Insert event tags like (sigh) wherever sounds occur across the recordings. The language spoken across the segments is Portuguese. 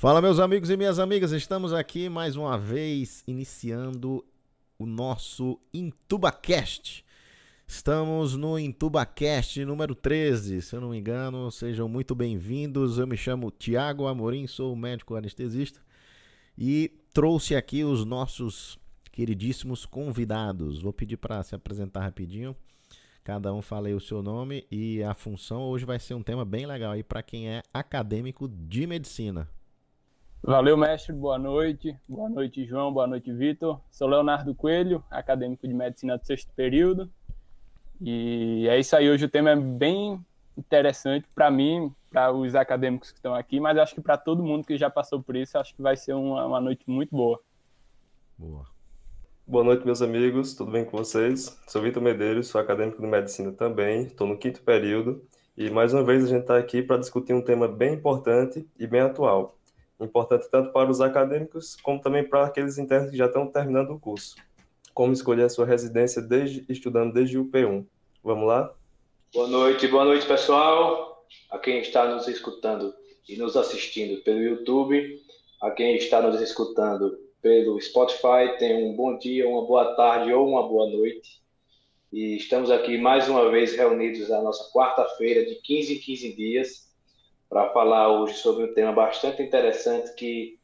Fala, meus amigos e minhas amigas, estamos aqui mais uma vez iniciando o nosso IntubaCast. Estamos no IntubaCast número 13, se eu não me engano. Sejam muito bem-vindos. Eu me chamo Tiago Amorim, sou médico anestesista e trouxe aqui os nossos queridíssimos convidados. Vou pedir para se apresentar rapidinho. Cada um fale o seu nome e a função. Hoje vai ser um tema bem legal aí para quem é acadêmico de medicina. Valeu, mestre. Boa noite. Boa noite, João. Boa noite, Vitor. Sou Leonardo Coelho, acadêmico de medicina do sexto período. E é isso aí. Hoje o tema é bem interessante para mim, para os acadêmicos que estão aqui, mas acho que para todo mundo que já passou por isso, acho que vai ser uma, uma noite muito boa. Boa. Boa noite, meus amigos. Tudo bem com vocês? Sou Vitor Medeiros, sou acadêmico de medicina também. Estou no quinto período. E mais uma vez a gente está aqui para discutir um tema bem importante e bem atual importante tanto para os acadêmicos como também para aqueles internos que já estão terminando o curso. Como escolher a sua residência desde, estudando desde o P1. Vamos lá? Boa noite, boa noite, pessoal. A quem está nos escutando e nos assistindo pelo YouTube, a quem está nos escutando pelo Spotify, tenha um bom dia, uma boa tarde ou uma boa noite. E estamos aqui mais uma vez reunidos na nossa quarta-feira, de 15 em 15 dias, para falar hoje sobre um tema bastante interessante que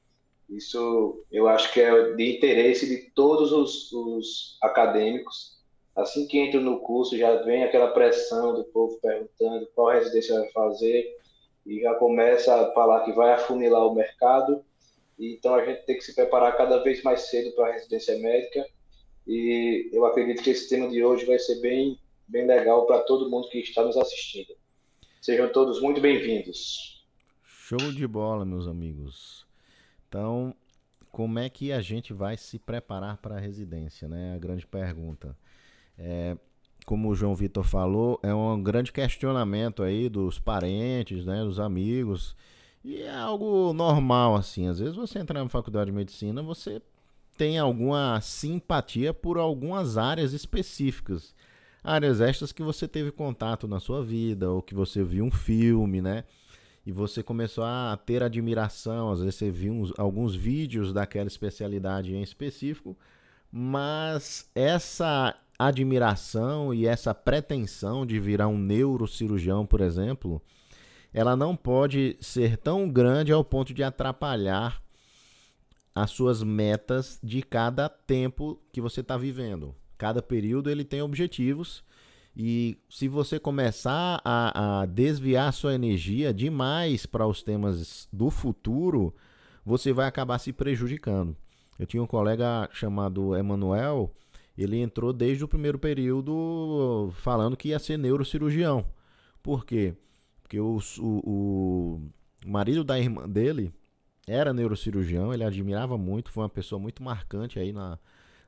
isso eu acho que é de interesse de todos os, os acadêmicos. Assim que entram no curso, já vem aquela pressão do povo perguntando qual residência vai fazer e já começa a falar que vai afunilar o mercado. Então a gente tem que se preparar cada vez mais cedo para a residência médica. E eu acredito que esse tema de hoje vai ser bem, bem legal para todo mundo que está nos assistindo. Sejam todos muito bem-vindos. Show de bola, meus amigos. Então, como é que a gente vai se preparar para a residência, né? A grande pergunta. É, como o João Vitor falou, é um grande questionamento aí dos parentes, né, dos amigos. E é algo normal, assim. Às vezes você entra na faculdade de medicina, você tem alguma simpatia por algumas áreas específicas áreas extras que você teve contato na sua vida, ou que você viu um filme, né? E você começou a ter admiração, às vezes você viu uns, alguns vídeos daquela especialidade em específico, mas essa admiração e essa pretensão de virar um neurocirurgião, por exemplo, ela não pode ser tão grande ao ponto de atrapalhar as suas metas de cada tempo que você está vivendo. Cada período ele tem objetivos e se você começar a, a desviar sua energia demais para os temas do futuro, você vai acabar se prejudicando. Eu tinha um colega chamado Emanuel, ele entrou desde o primeiro período falando que ia ser neurocirurgião. Por quê? Porque o, o, o marido da irmã dele era neurocirurgião, ele admirava muito, foi uma pessoa muito marcante aí na,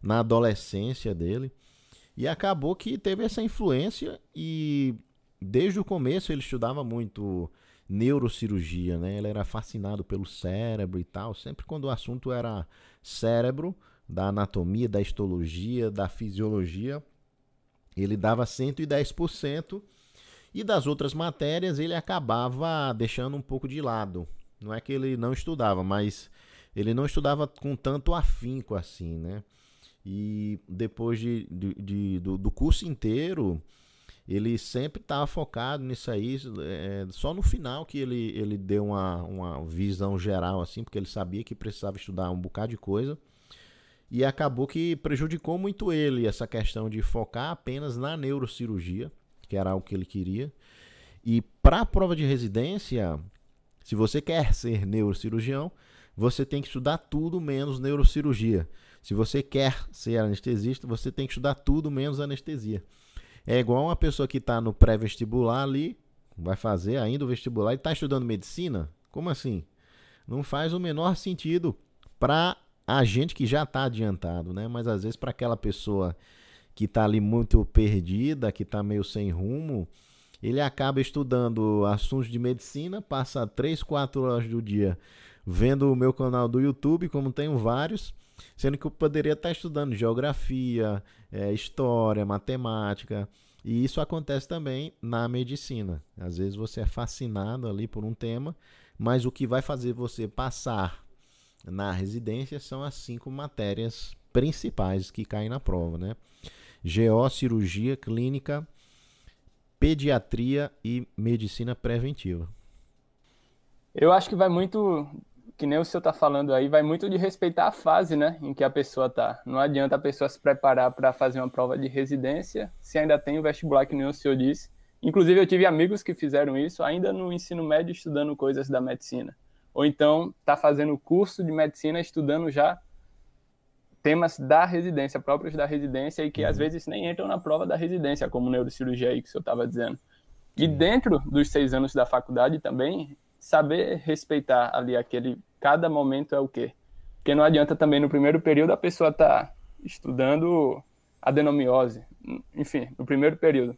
na adolescência dele. E acabou que teve essa influência e desde o começo ele estudava muito neurocirurgia, né? Ele era fascinado pelo cérebro e tal. Sempre quando o assunto era cérebro, da anatomia, da histologia, da fisiologia, ele dava 110%. E das outras matérias ele acabava deixando um pouco de lado. Não é que ele não estudava, mas ele não estudava com tanto afinco assim, né? E depois de, de, de do, do, curso inteiro, ele sempre estava focado nisso aí. É, só no final que ele, ele deu uma, uma visão geral, assim, porque ele sabia que precisava estudar um bocado de coisa. E acabou que prejudicou muito ele essa questão de focar apenas na neurocirurgia, que era o que ele queria. E para a prova de residência, se você quer ser neurocirurgião, você tem que estudar tudo menos neurocirurgia. Se você quer ser anestesista, você tem que estudar tudo menos anestesia. É igual uma pessoa que está no pré-vestibular ali, vai fazer ainda o vestibular e está estudando medicina? Como assim? Não faz o menor sentido para a gente que já está adiantado, né? Mas às vezes para aquela pessoa que está ali muito perdida, que está meio sem rumo, ele acaba estudando assuntos de medicina, passa 3, 4 horas do dia vendo o meu canal do YouTube, como tenho vários, Sendo que eu poderia estar estudando geografia, é, história, matemática. E isso acontece também na medicina. Às vezes você é fascinado ali por um tema, mas o que vai fazer você passar na residência são as cinco matérias principais que caem na prova, né? GO, cirurgia clínica, pediatria e medicina preventiva. Eu acho que vai muito, que nem o senhor está falando aí, vai muito de respeitar a fase, né, em que a pessoa está. Não adianta a pessoa se preparar para fazer uma prova de residência se ainda tem o vestibular, que nem o senhor disse. Inclusive, eu tive amigos que fizeram isso ainda no ensino médio, estudando coisas da medicina. Ou então, está fazendo curso de medicina, estudando já temas da residência, próprios da residência, e que às uhum. vezes nem entram na prova da residência, como neurocirurgia aí que o senhor estava dizendo. E dentro dos seis anos da faculdade também, saber respeitar ali aquele, cada momento é o quê? Porque não adianta também no primeiro período a pessoa tá estudando adenomiose, enfim, no primeiro período.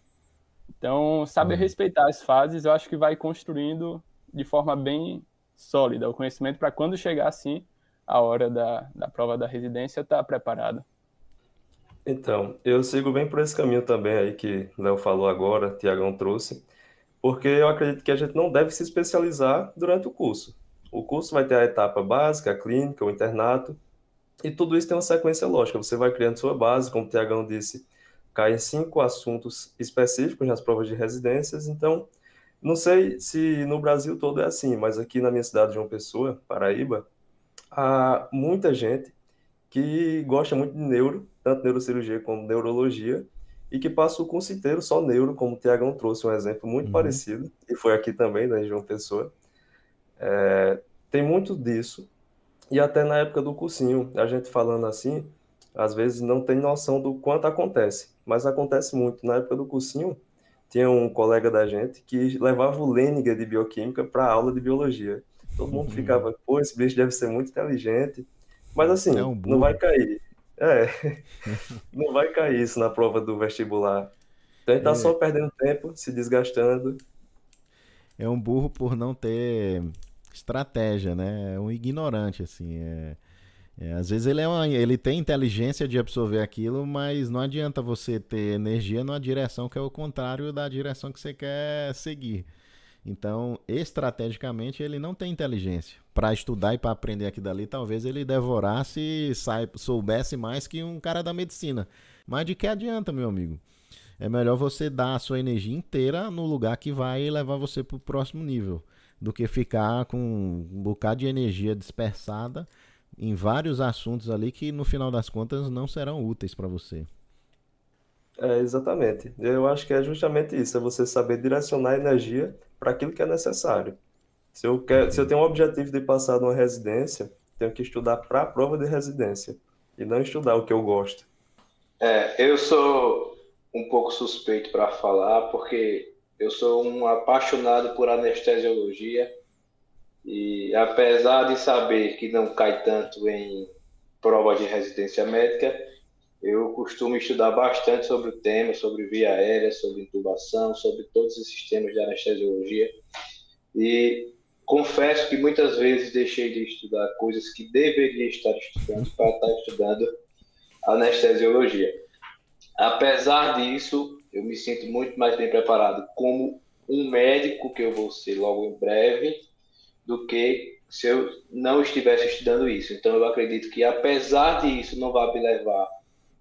Então, saber uhum. respeitar as fases, eu acho que vai construindo de forma bem sólida o conhecimento para quando chegar assim a hora da, da prova da residência estar tá preparado. Então, eu sigo bem por esse caminho também aí que Léo falou agora, Tiagão trouxe, porque eu acredito que a gente não deve se especializar durante o curso. O curso vai ter a etapa básica, a clínica, o internato, e tudo isso tem uma sequência lógica. Você vai criando sua base, como o Tiagão disse, cai em cinco assuntos específicos nas provas de residências, então, não sei se no Brasil todo é assim, mas aqui na minha cidade de João Pessoa, Paraíba, há muita gente que gosta muito de neuro, tanto neurocirurgia como neurologia, e que passa o curso inteiro só neuro, como o Tiagão trouxe um exemplo muito uhum. parecido, e foi aqui também, né, João Pessoa. É, tem muito disso, e até na época do cursinho, a gente falando assim, às vezes não tem noção do quanto acontece, mas acontece muito. Na época do cursinho, tinha um colega da gente que levava o Lêniga de bioquímica para a aula de biologia. Todo mundo uhum. ficava, pô, esse bicho deve ser muito inteligente. Mas assim, é um não vai cair. É, (laughs) não vai cair isso na prova do vestibular. Então ele tá é. só perdendo tempo, se desgastando. É um burro por não ter estratégia, né? É um ignorante, assim. É, é, às vezes ele, é uma, ele tem inteligência de absorver aquilo, mas não adianta você ter energia numa direção que é o contrário da direção que você quer seguir. Então, estrategicamente, ele não tem inteligência. Para estudar e para aprender aqui dali, talvez ele devorasse e soubesse mais que um cara da medicina. Mas de que adianta, meu amigo? É melhor você dar a sua energia inteira no lugar que vai levar você para o próximo nível, do que ficar com um bocado de energia dispersada em vários assuntos ali que no final das contas não serão úteis para você. É, exatamente. Eu acho que é justamente isso, é você saber direcionar a energia para aquilo que é necessário. Se eu, quer, se eu tenho um objetivo de passar numa residência, tenho que estudar para a prova de residência e não estudar o que eu gosto. É, eu sou um pouco suspeito para falar, porque eu sou um apaixonado por anestesiologia e apesar de saber que não cai tanto em prova de residência médica, eu costumo estudar bastante sobre o tema, sobre via aérea, sobre intubação, sobre todos os sistemas de anestesiologia. E confesso que muitas vezes deixei de estudar coisas que deveria estar estudando para estar estudando anestesiologia. Apesar disso, eu me sinto muito mais bem preparado como um médico que eu vou ser logo em breve do que se eu não estivesse estudando isso. Então eu acredito que apesar disso não vai me levar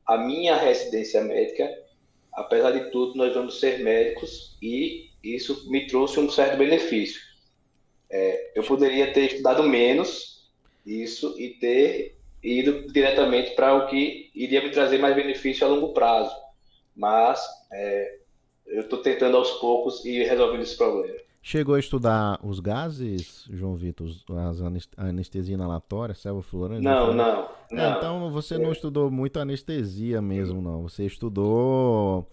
a minha residência médica, apesar de tudo, nós vamos ser médicos e isso me trouxe um certo benefício. É, eu poderia ter estudado menos isso e ter ido diretamente para o que iria me trazer mais benefício a longo prazo, mas é, eu estou tentando aos poucos ir resolvendo esse problema. Chegou a estudar os gases, João Vitor, as anestesia inalatória, sevoflurana? Não, não, é, não. então você não estudou muito anestesia mesmo, não. Você estudou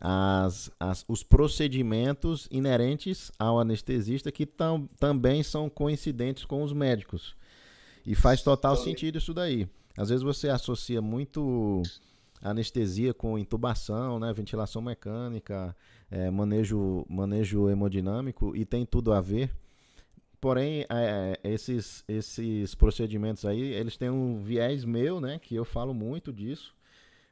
as, as, os procedimentos inerentes ao anestesista que tam, também são coincidentes com os médicos. E faz total sentido isso daí. Às vezes você associa muito anestesia com intubação, né, ventilação mecânica, é, manejo, manejo hemodinâmico e tem tudo a ver. Porém, é, esses, esses procedimentos aí, eles têm um viés meu, né, que eu falo muito disso,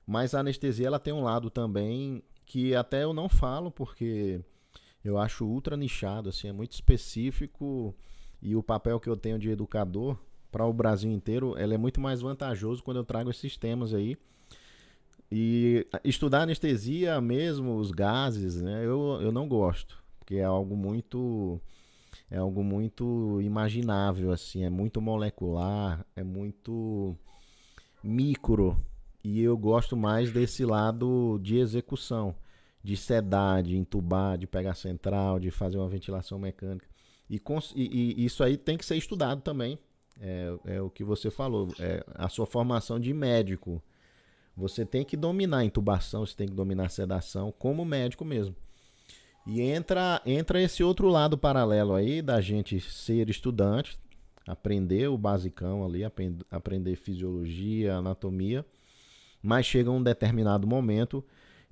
mas a anestesia ela tem um lado também que até eu não falo porque eu acho ultra nichado, assim, é muito específico e o papel que eu tenho de educador para o Brasil inteiro, ela é muito mais vantajoso quando eu trago esses temas aí. E estudar anestesia mesmo, os gases, né? Eu, eu não gosto, porque é algo muito é algo muito imaginável assim, é muito molecular, é muito micro. E eu gosto mais desse lado de execução, de sedar, de entubar, de pegar central, de fazer uma ventilação mecânica. E, e, e isso aí tem que ser estudado também. É, é o que você falou, é a sua formação de médico. Você tem que dominar intubação, você tem que dominar sedação como médico mesmo. E entra, entra esse outro lado paralelo aí da gente ser estudante, aprender o basicão ali, aprend, aprender fisiologia, anatomia, mas chega um determinado momento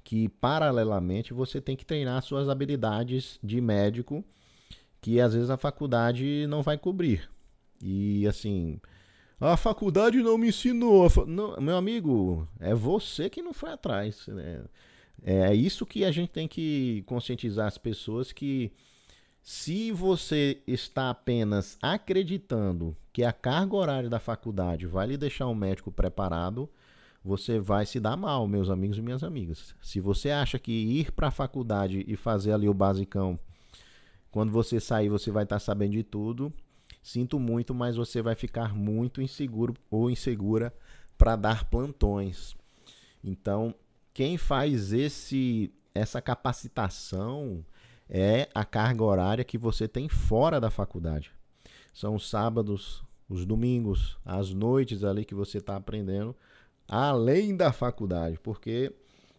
que paralelamente você tem que treinar suas habilidades de médico que às vezes a faculdade não vai cobrir. E assim, a faculdade não me ensinou. Não, meu amigo, é você que não foi atrás. Né? É isso que a gente tem que conscientizar as pessoas que se você está apenas acreditando que a carga horária da faculdade vai lhe deixar um médico preparado, você vai se dar mal, meus amigos e minhas amigas. Se você acha que ir para a faculdade e fazer ali o basicão quando você sair, você vai estar tá sabendo de tudo. Sinto muito, mas você vai ficar muito inseguro ou insegura para dar plantões. Então, quem faz esse essa capacitação é a carga horária que você tem fora da faculdade. São os sábados, os domingos, as noites ali que você está aprendendo, além da faculdade, porque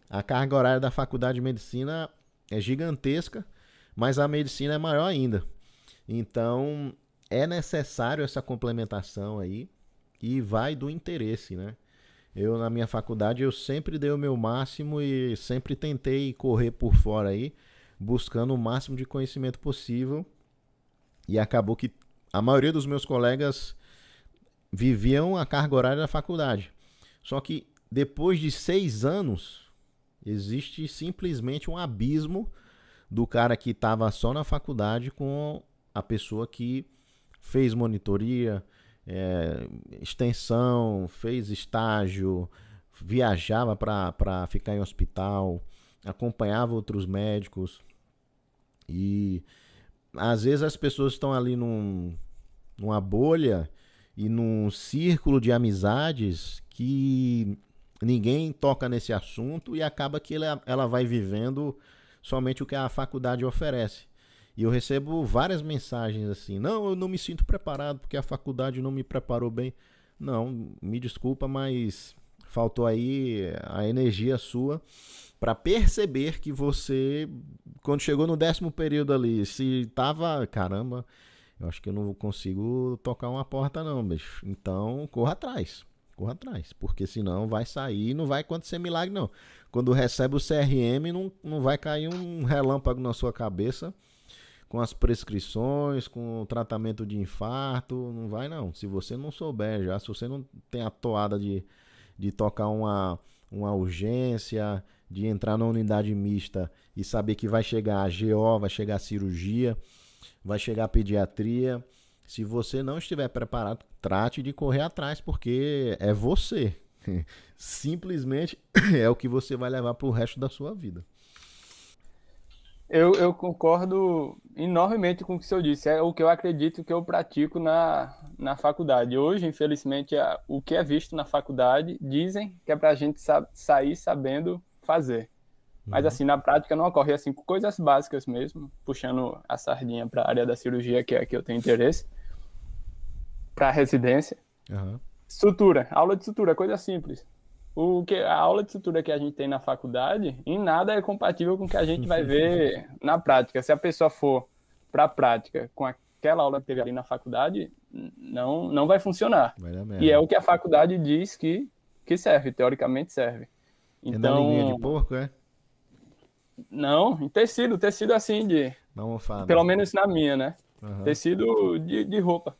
a carga horária da faculdade de medicina é gigantesca mas a medicina é maior ainda. Então, é necessário essa complementação aí e vai do interesse, né? Eu na minha faculdade eu sempre dei o meu máximo e sempre tentei correr por fora aí, buscando o máximo de conhecimento possível. E acabou que a maioria dos meus colegas viviam a carga horária da faculdade. Só que depois de seis anos existe simplesmente um abismo do cara que estava só na faculdade com a pessoa que fez monitoria, é, extensão, fez estágio, viajava para ficar em hospital, acompanhava outros médicos. E às vezes as pessoas estão ali num, numa bolha e num círculo de amizades que ninguém toca nesse assunto e acaba que ela, ela vai vivendo somente o que a faculdade oferece. E eu recebo várias mensagens assim: não, eu não me sinto preparado porque a faculdade não me preparou bem. Não, me desculpa, mas faltou aí a energia sua para perceber que você, quando chegou no décimo período ali, se tava, caramba, eu acho que eu não consigo tocar uma porta não, bicho. Então, corra atrás, corra atrás, porque senão vai sair e não vai acontecer milagre não quando recebe o CRM, não, não vai cair um relâmpago na sua cabeça com as prescrições, com o tratamento de infarto, não vai não. Se você não souber já, se você não tem a toada de, de tocar uma, uma urgência, de entrar na unidade mista e saber que vai chegar a GO, vai chegar a cirurgia, vai chegar a pediatria. Se você não estiver preparado, trate de correr atrás, porque é você. (laughs) Simplesmente (laughs) é o que você vai levar para o resto da sua vida. Eu, eu, concordo enormemente com o que o senhor disse. É o que eu acredito que eu pratico na, na faculdade. Hoje, infelizmente, é, o que é visto na faculdade dizem que é para a gente sa sair sabendo fazer. Mas, uhum. assim, na prática não ocorre. Assim, coisas básicas mesmo, puxando a sardinha para a área da cirurgia, que é a que eu tenho interesse, para a residência. Uhum. Sutura, aula de sutura, coisa simples. O que a aula de sutura que a gente tem na faculdade, em nada é compatível com o que a gente vai ver (laughs) na prática. Se a pessoa for para a prática com aquela aula que teve ali na faculdade, não não vai funcionar. Vai e é o que a faculdade diz que que serve, teoricamente serve. Então, é na linha de porco, é? Não, em tecido, tecido assim de. Não fala. Pelo menos na minha, né? Uhum. Tecido de, de roupa.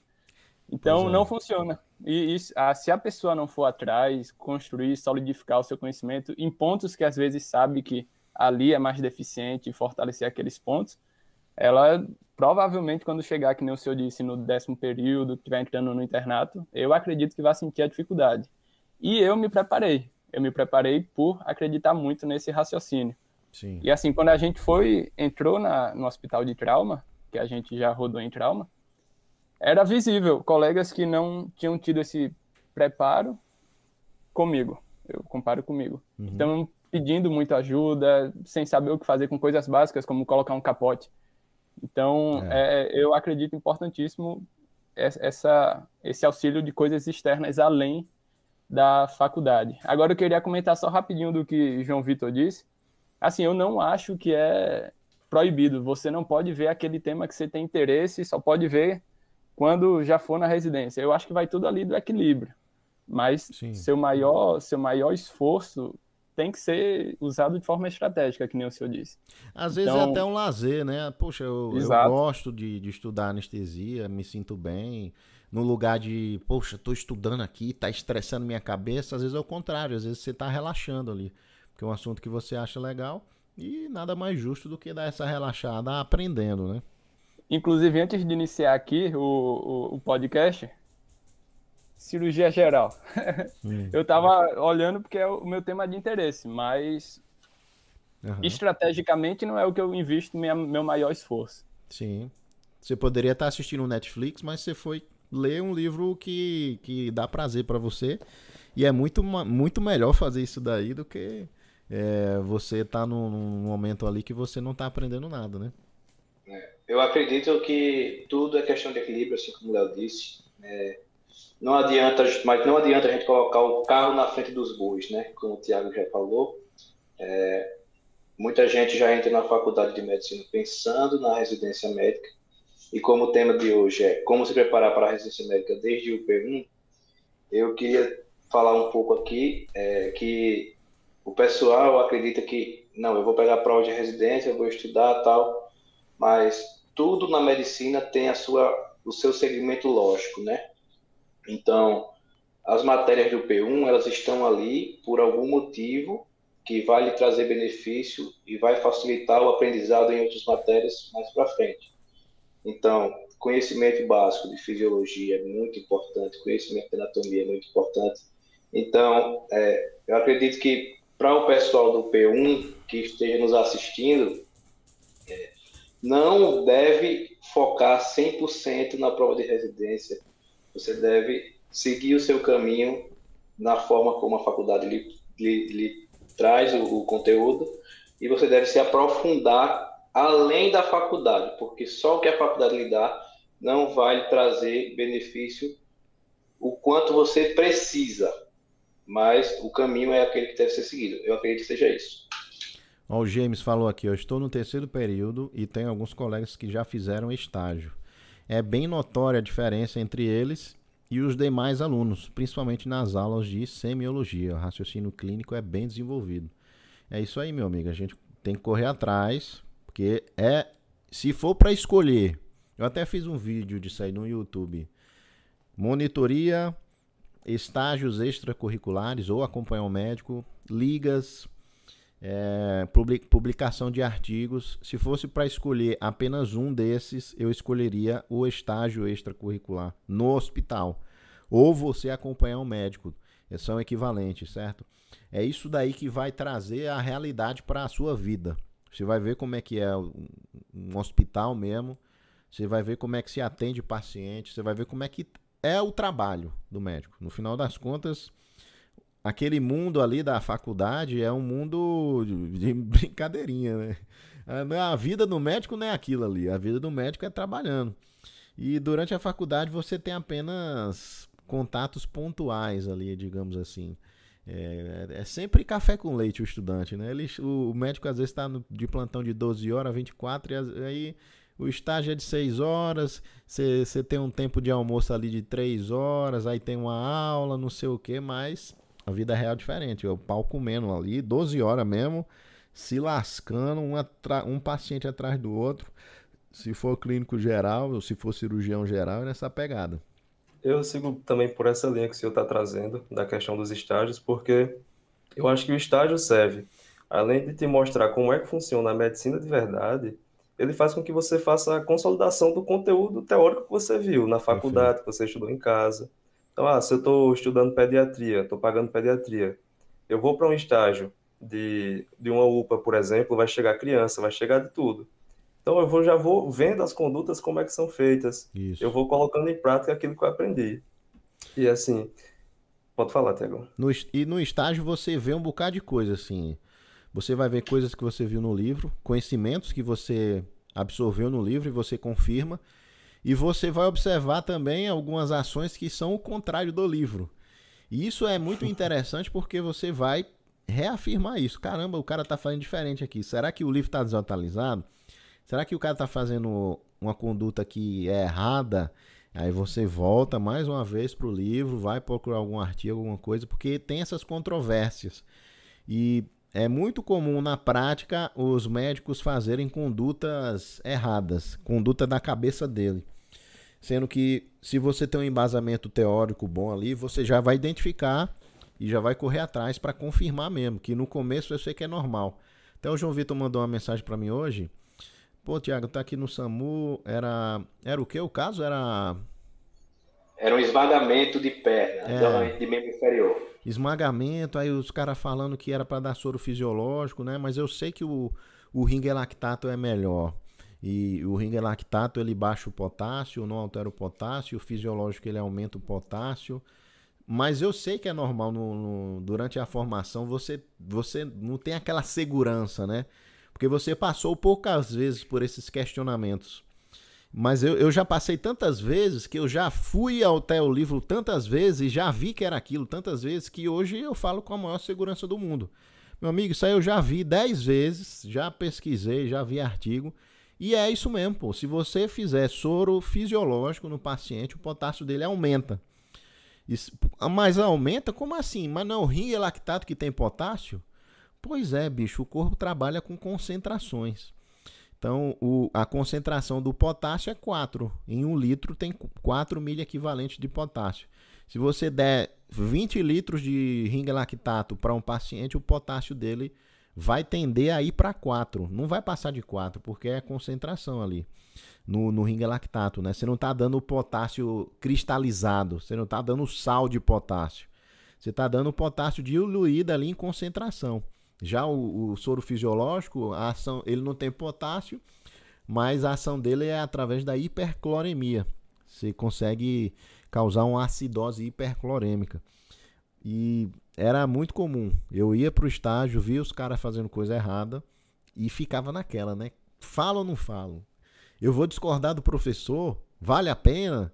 Então é. não funciona. E, e a, se a pessoa não for atrás, construir, solidificar o seu conhecimento em pontos que às vezes sabe que ali é mais deficiente e fortalecer aqueles pontos, ela provavelmente quando chegar, que nem o senhor disse, no décimo período, que estiver entrando no internato, eu acredito que vai sentir a dificuldade. E eu me preparei. Eu me preparei por acreditar muito nesse raciocínio. Sim. E assim, quando a gente foi, entrou na, no hospital de trauma, que a gente já rodou em trauma, era visível colegas que não tinham tido esse preparo comigo. Eu comparo comigo. Uhum. Então, pedindo muita ajuda, sem saber o que fazer com coisas básicas, como colocar um capote. Então, é. É, eu acredito importantíssimo essa, esse auxílio de coisas externas além da faculdade. Agora, eu queria comentar só rapidinho do que João Vitor disse. Assim, eu não acho que é proibido. Você não pode ver aquele tema que você tem interesse, só pode ver quando já for na residência. Eu acho que vai tudo ali do equilíbrio. Mas seu maior, seu maior esforço tem que ser usado de forma estratégica, que nem o senhor disse. Às vezes é então... é até um lazer, né? Poxa, eu, eu gosto de, de, estudar anestesia, me sinto bem. No lugar de, poxa, estou estudando aqui, está estressando minha cabeça. Às vezes é o contrário, às vezes você está relaxando ali. Porque é um assunto que você acha legal e nada mais justo do que dar essa relaxada aprendendo, né? Inclusive, antes de iniciar aqui o, o, o podcast, cirurgia geral. (laughs) Hum. Eu estava olhando porque é o meu tema de interesse, mas uhum. estrategicamente não é o que eu invisto minha, meu maior esforço. Sim. Você poderia estar assistindo um Netflix, mas você foi ler um livro que, que dá prazer para você. E é muito, muito melhor fazer isso daí do que é, você estar tá num, num, momento ali que você não está aprendendo nada, né? É, eu acredito que tudo é questão de equilíbrio, assim como o Léo disse. É, não adianta, mas não adianta a gente colocar o carro na frente dos bois, né? Como o Tiago já falou. É, muita gente já entra na faculdade de medicina pensando na residência médica. E como o tema de hoje é como se preparar para a residência médica desde o P1, eu queria falar um pouco aqui é, que o pessoal acredita que não, eu vou pegar a prova de residência, eu vou estudar tal, mas tudo na medicina tem a sua o seu segmento lógico, né? Então, as matérias do P1, elas estão ali por algum motivo que vai lhe trazer benefício e vai facilitar o aprendizado em outras matérias mais para frente. Então, conhecimento básico de fisiologia é muito importante, conhecimento de anatomia é muito importante. Então, é, eu acredito que para o pessoal do P1 que esteja nos assistindo, não deve focar 100% na prova de residência você deve seguir o seu caminho na forma como a faculdade lhe, lhe, lhe traz o, o conteúdo e você deve se aprofundar além da faculdade, porque só o que a faculdade lhe dá não vai lhe trazer benefício o quanto você precisa, mas o caminho é aquele que deve ser seguido. Eu acredito que seja isso. O James falou aqui, eu estou no terceiro período e tenho alguns colegas que já fizeram estágio é bem notória a diferença entre eles e os demais alunos, principalmente nas aulas de semiologia. O raciocínio clínico é bem desenvolvido. É isso aí, meu amigo. A gente tem que correr atrás, porque é. Se for para escolher, eu até fiz um vídeo disso aí no YouTube. Monitoria, estágios extracurriculares ou acompanhar o médico, ligas, é, publicação de artigos. Se fosse para escolher apenas um desses, eu escolheria o estágio extracurricular no hospital. Ou você acompanhar um médico. São equivalentes, certo? É isso daí que vai trazer a realidade para a sua vida. Você vai ver como é que é um hospital mesmo. Você vai ver como é que se atende paciente. Você vai ver como é que é o trabalho do médico. No final das contas, aquele mundo ali da faculdade é um mundo de (laughs) brincadeirinha, né? A vida do médico não é aquilo ali, a vida do médico é trabalhando. E durante a faculdade você tem apenas contatos pontuais ali, digamos assim. É, é sempre café com leite o estudante, né? Ele, o, o médico às vezes está de plantão de 12 horas, 24, e aí o estágio é de 6 horas, você tem um tempo de almoço ali de 3 horas, aí tem uma aula, não sei o que, mas a vida real é diferente. O pau comendo ali, 12 horas mesmo, se lascando, um, um paciente atrás do outro. Se for clínico geral, ou se for cirurgião geral, é nessa pegada. Eu sigo também por essa linha que o senhor está trazendo, da questão dos estágios, porque eu acho que o estágio serve, além de te mostrar como é que funciona a medicina de verdade, ele faz com que você faça a consolidação do conteúdo teórico que você viu na faculdade, que você estudou em casa. Então, ah, se eu estou estudando pediatria, estou pagando pediatria, eu vou para um estágio de, de uma UPA, por exemplo, vai chegar criança, vai chegar de tudo. Então, eu vou, já vou vendo as condutas, como é que são feitas. Isso. Eu vou colocando em prática aquilo que eu aprendi. E assim, pode falar, Tiago. e no estágio você vê um bocado de coisa, assim. Você vai ver coisas que você viu no livro, conhecimentos que você absorveu no livro e você confirma. E você vai observar também algumas ações que são o contrário do livro. E isso é muito (laughs) interessante porque você vai reafirmar isso. Caramba, o cara está fazendo diferente aqui. Será que o livro está desatualizado? Será que o cara está fazendo uma conduta que é errada? Aí você volta mais uma vez para o livro, vai procurar algum artigo, alguma coisa, porque tem essas controvérsias. E é muito comum na prática os médicos fazerem condutas erradas, conduta da cabeça dele. Sendo que se você tem um embasamento teórico bom ali, você já vai identificar e já vai correr atrás para confirmar mesmo, que no começo eu sei que é normal. Então o João Vitor mandou uma mensagem para mim hoje. Pô, Tiago, tá aqui no SAMU, era era o que o caso? Era era um esmagamento de perna, é. de membro inferior esmagamento, aí os caras falando que era para dar soro fisiológico, né? Mas eu sei que o, o ringue lactato é melhor. E o ringue lactato ele baixa o potássio, não altera o potássio, o fisiológico ele aumenta o potássio. Mas eu sei que é normal no, no, durante a formação você, você não tem aquela segurança, né? Porque você passou poucas vezes por esses questionamentos. Mas eu, eu já passei tantas vezes que eu já fui até o livro tantas vezes e já vi que era aquilo tantas vezes que hoje eu falo com a maior segurança do mundo. Meu amigo, isso aí eu já vi dez vezes, já pesquisei, já vi artigo. E é isso mesmo, pô. Se você fizer soro fisiológico no paciente, o potássio dele aumenta. Isso, mas aumenta? Como assim? Mas não, rim é lactato que tem potássio? Pois é, bicho, o corpo trabalha com concentrações. Então, o, a concentração do potássio é 4. Em um litro tem 4 milha equivalentes de potássio. Se você der 20 litros de ringue lactato para um paciente, o potássio dele vai tender a ir para 4. Não vai passar de 4, porque é concentração ali no, no ringue lactato. Né? Você não está dando o potássio cristalizado, você não está dando sal de potássio. Você está dando potássio diluído ali em concentração. Já o, o, soro fisiológico, a ação, ele não tem potássio, mas a ação dele é através da hipercloremia. Você consegue causar uma acidose hiperclorêmica. E era muito comum. Eu ia para o estágio, via os caras fazendo coisa errada e ficava naquela, né? Falo ou não falo? Eu vou discordar do professor? Vale a pena?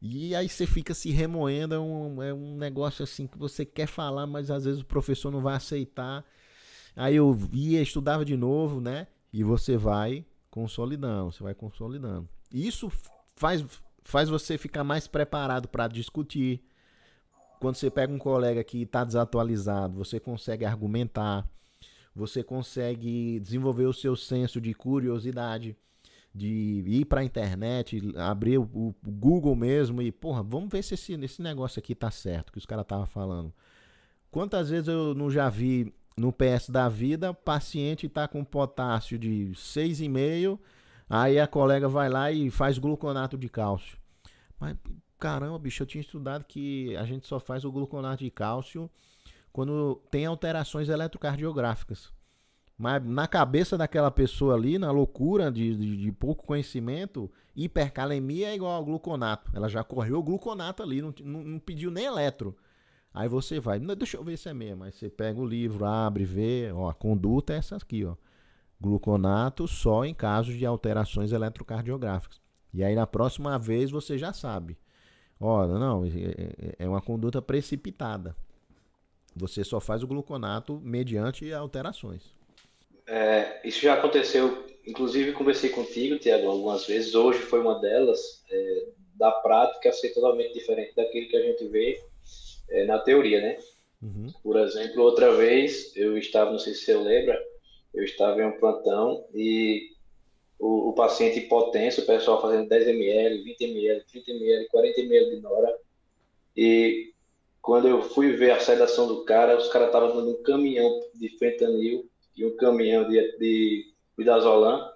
E aí você fica se remoendo, é um, é um negócio assim que você quer falar, mas às vezes o professor não vai aceitar. Aí eu ia, estudava de novo, né? E você vai consolidando, você vai consolidando. Isso faz, faz você ficar mais preparado para discutir. Quando você pega um colega que está desatualizado, você consegue argumentar, você consegue desenvolver o seu senso de curiosidade, de ir para a internet, abrir o, o, Google mesmo e, porra, vamos ver se esse, esse negócio aqui tá certo, que os caras estavam falando. Quantas vezes eu não já vi no PS da vida, paciente está com potássio de 6,5, aí a colega vai lá e faz gluconato de cálcio. Mas caramba, bicho, eu tinha estudado que a gente só faz o gluconato de cálcio quando tem alterações eletrocardiográficas. Mas na cabeça daquela pessoa ali, na loucura de, de, de, pouco conhecimento, hipercalemia é igual ao gluconato. Ela já correu o gluconato ali, não, não, não pediu nem eletro. Aí você vai, deixa eu ver se é mesmo. Aí você pega o livro, abre, vê, ó, a conduta é essa aqui, ó. Gluconato só em casos de alterações eletrocardiográficas. E aí na próxima vez você já sabe. Olha, não, é, é, é uma conduta precipitada. Você só faz o gluconato mediante alterações. É, isso já aconteceu, inclusive conversei contigo, Tiago, algumas vezes. Hoje foi uma delas, é, da prática ser totalmente diferente daquilo que a gente vê é, na teoria, né? Uhum. Por exemplo, outra vez eu estava, não sei se você lembra, eu estava em um plantão e o, o paciente hipotenso, o pessoal fazendo 10 ml, 20 ml, 30 ml, 40 ml de Nora. E quando eu fui ver a sedação do cara, os caras estavam dando um caminhão de fentanil e um caminhão de, de midazolam.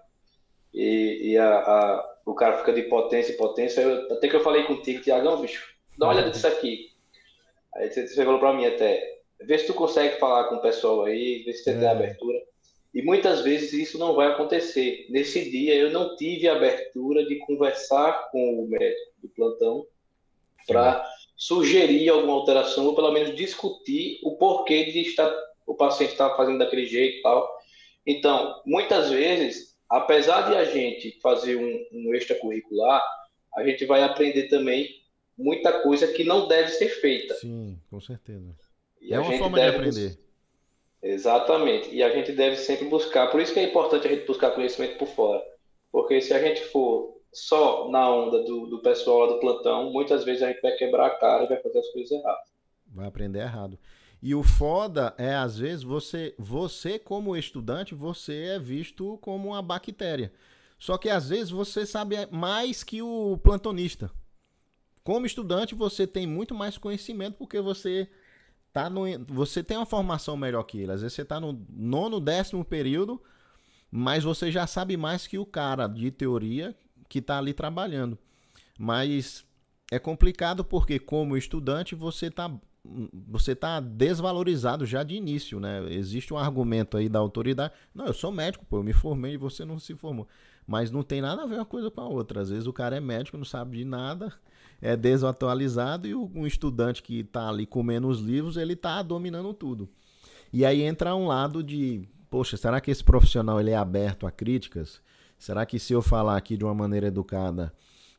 e, e a, a, o cara fica de potência em potência. Eu, até que eu falei contigo, Tiagão, bicho, dá uma olhada nisso aqui. Aí você, você falou para mim até, vê se tu consegue falar com o pessoal aí, vê se você é. tem abertura. E muitas vezes isso não vai acontecer. Nesse dia eu não tive abertura de conversar com o médico do plantão para sugerir alguma alteração ou pelo menos discutir o porquê de estar o paciente estar fazendo daquele jeito e tal. Então, muitas vezes, apesar de a gente fazer um, um extracurricular, a gente vai aprender também muita coisa que não deve ser feita. Sim, com certeza. E é uma forma de aprender. Exatamente. E a gente deve sempre buscar. Por isso que é importante a gente buscar conhecimento por fora. Porque se a gente for só na onda do, do pessoal do plantão, muitas vezes a gente vai quebrar a cara e vai fazer as coisas erradas. Vai aprender errado. E o foda é, às vezes, você, você como estudante, você é visto como uma bactéria. Só que às vezes você sabe mais que o plantonista. Como estudante, você tem muito mais conhecimento porque você tá no, você tem uma formação melhor que ele. Às vezes você está no nono, décimo período, mas você já sabe mais que o cara de teoria que está ali trabalhando. Mas é complicado porque, como estudante, você está você tá desvalorizado já de início, né? Existe um argumento aí da autoridade. Não, eu sou médico, pô, eu me formei e você não se formou. Mas não tem nada a ver uma coisa com a outra. Às vezes o cara é médico, não sabe de nada, é desatualizado e um estudante que está ali comendo os livros, ele está dominando tudo. E aí entra um lado de, poxa, será que esse profissional ele é aberto a críticas? Será que se eu falar aqui de uma maneira educada,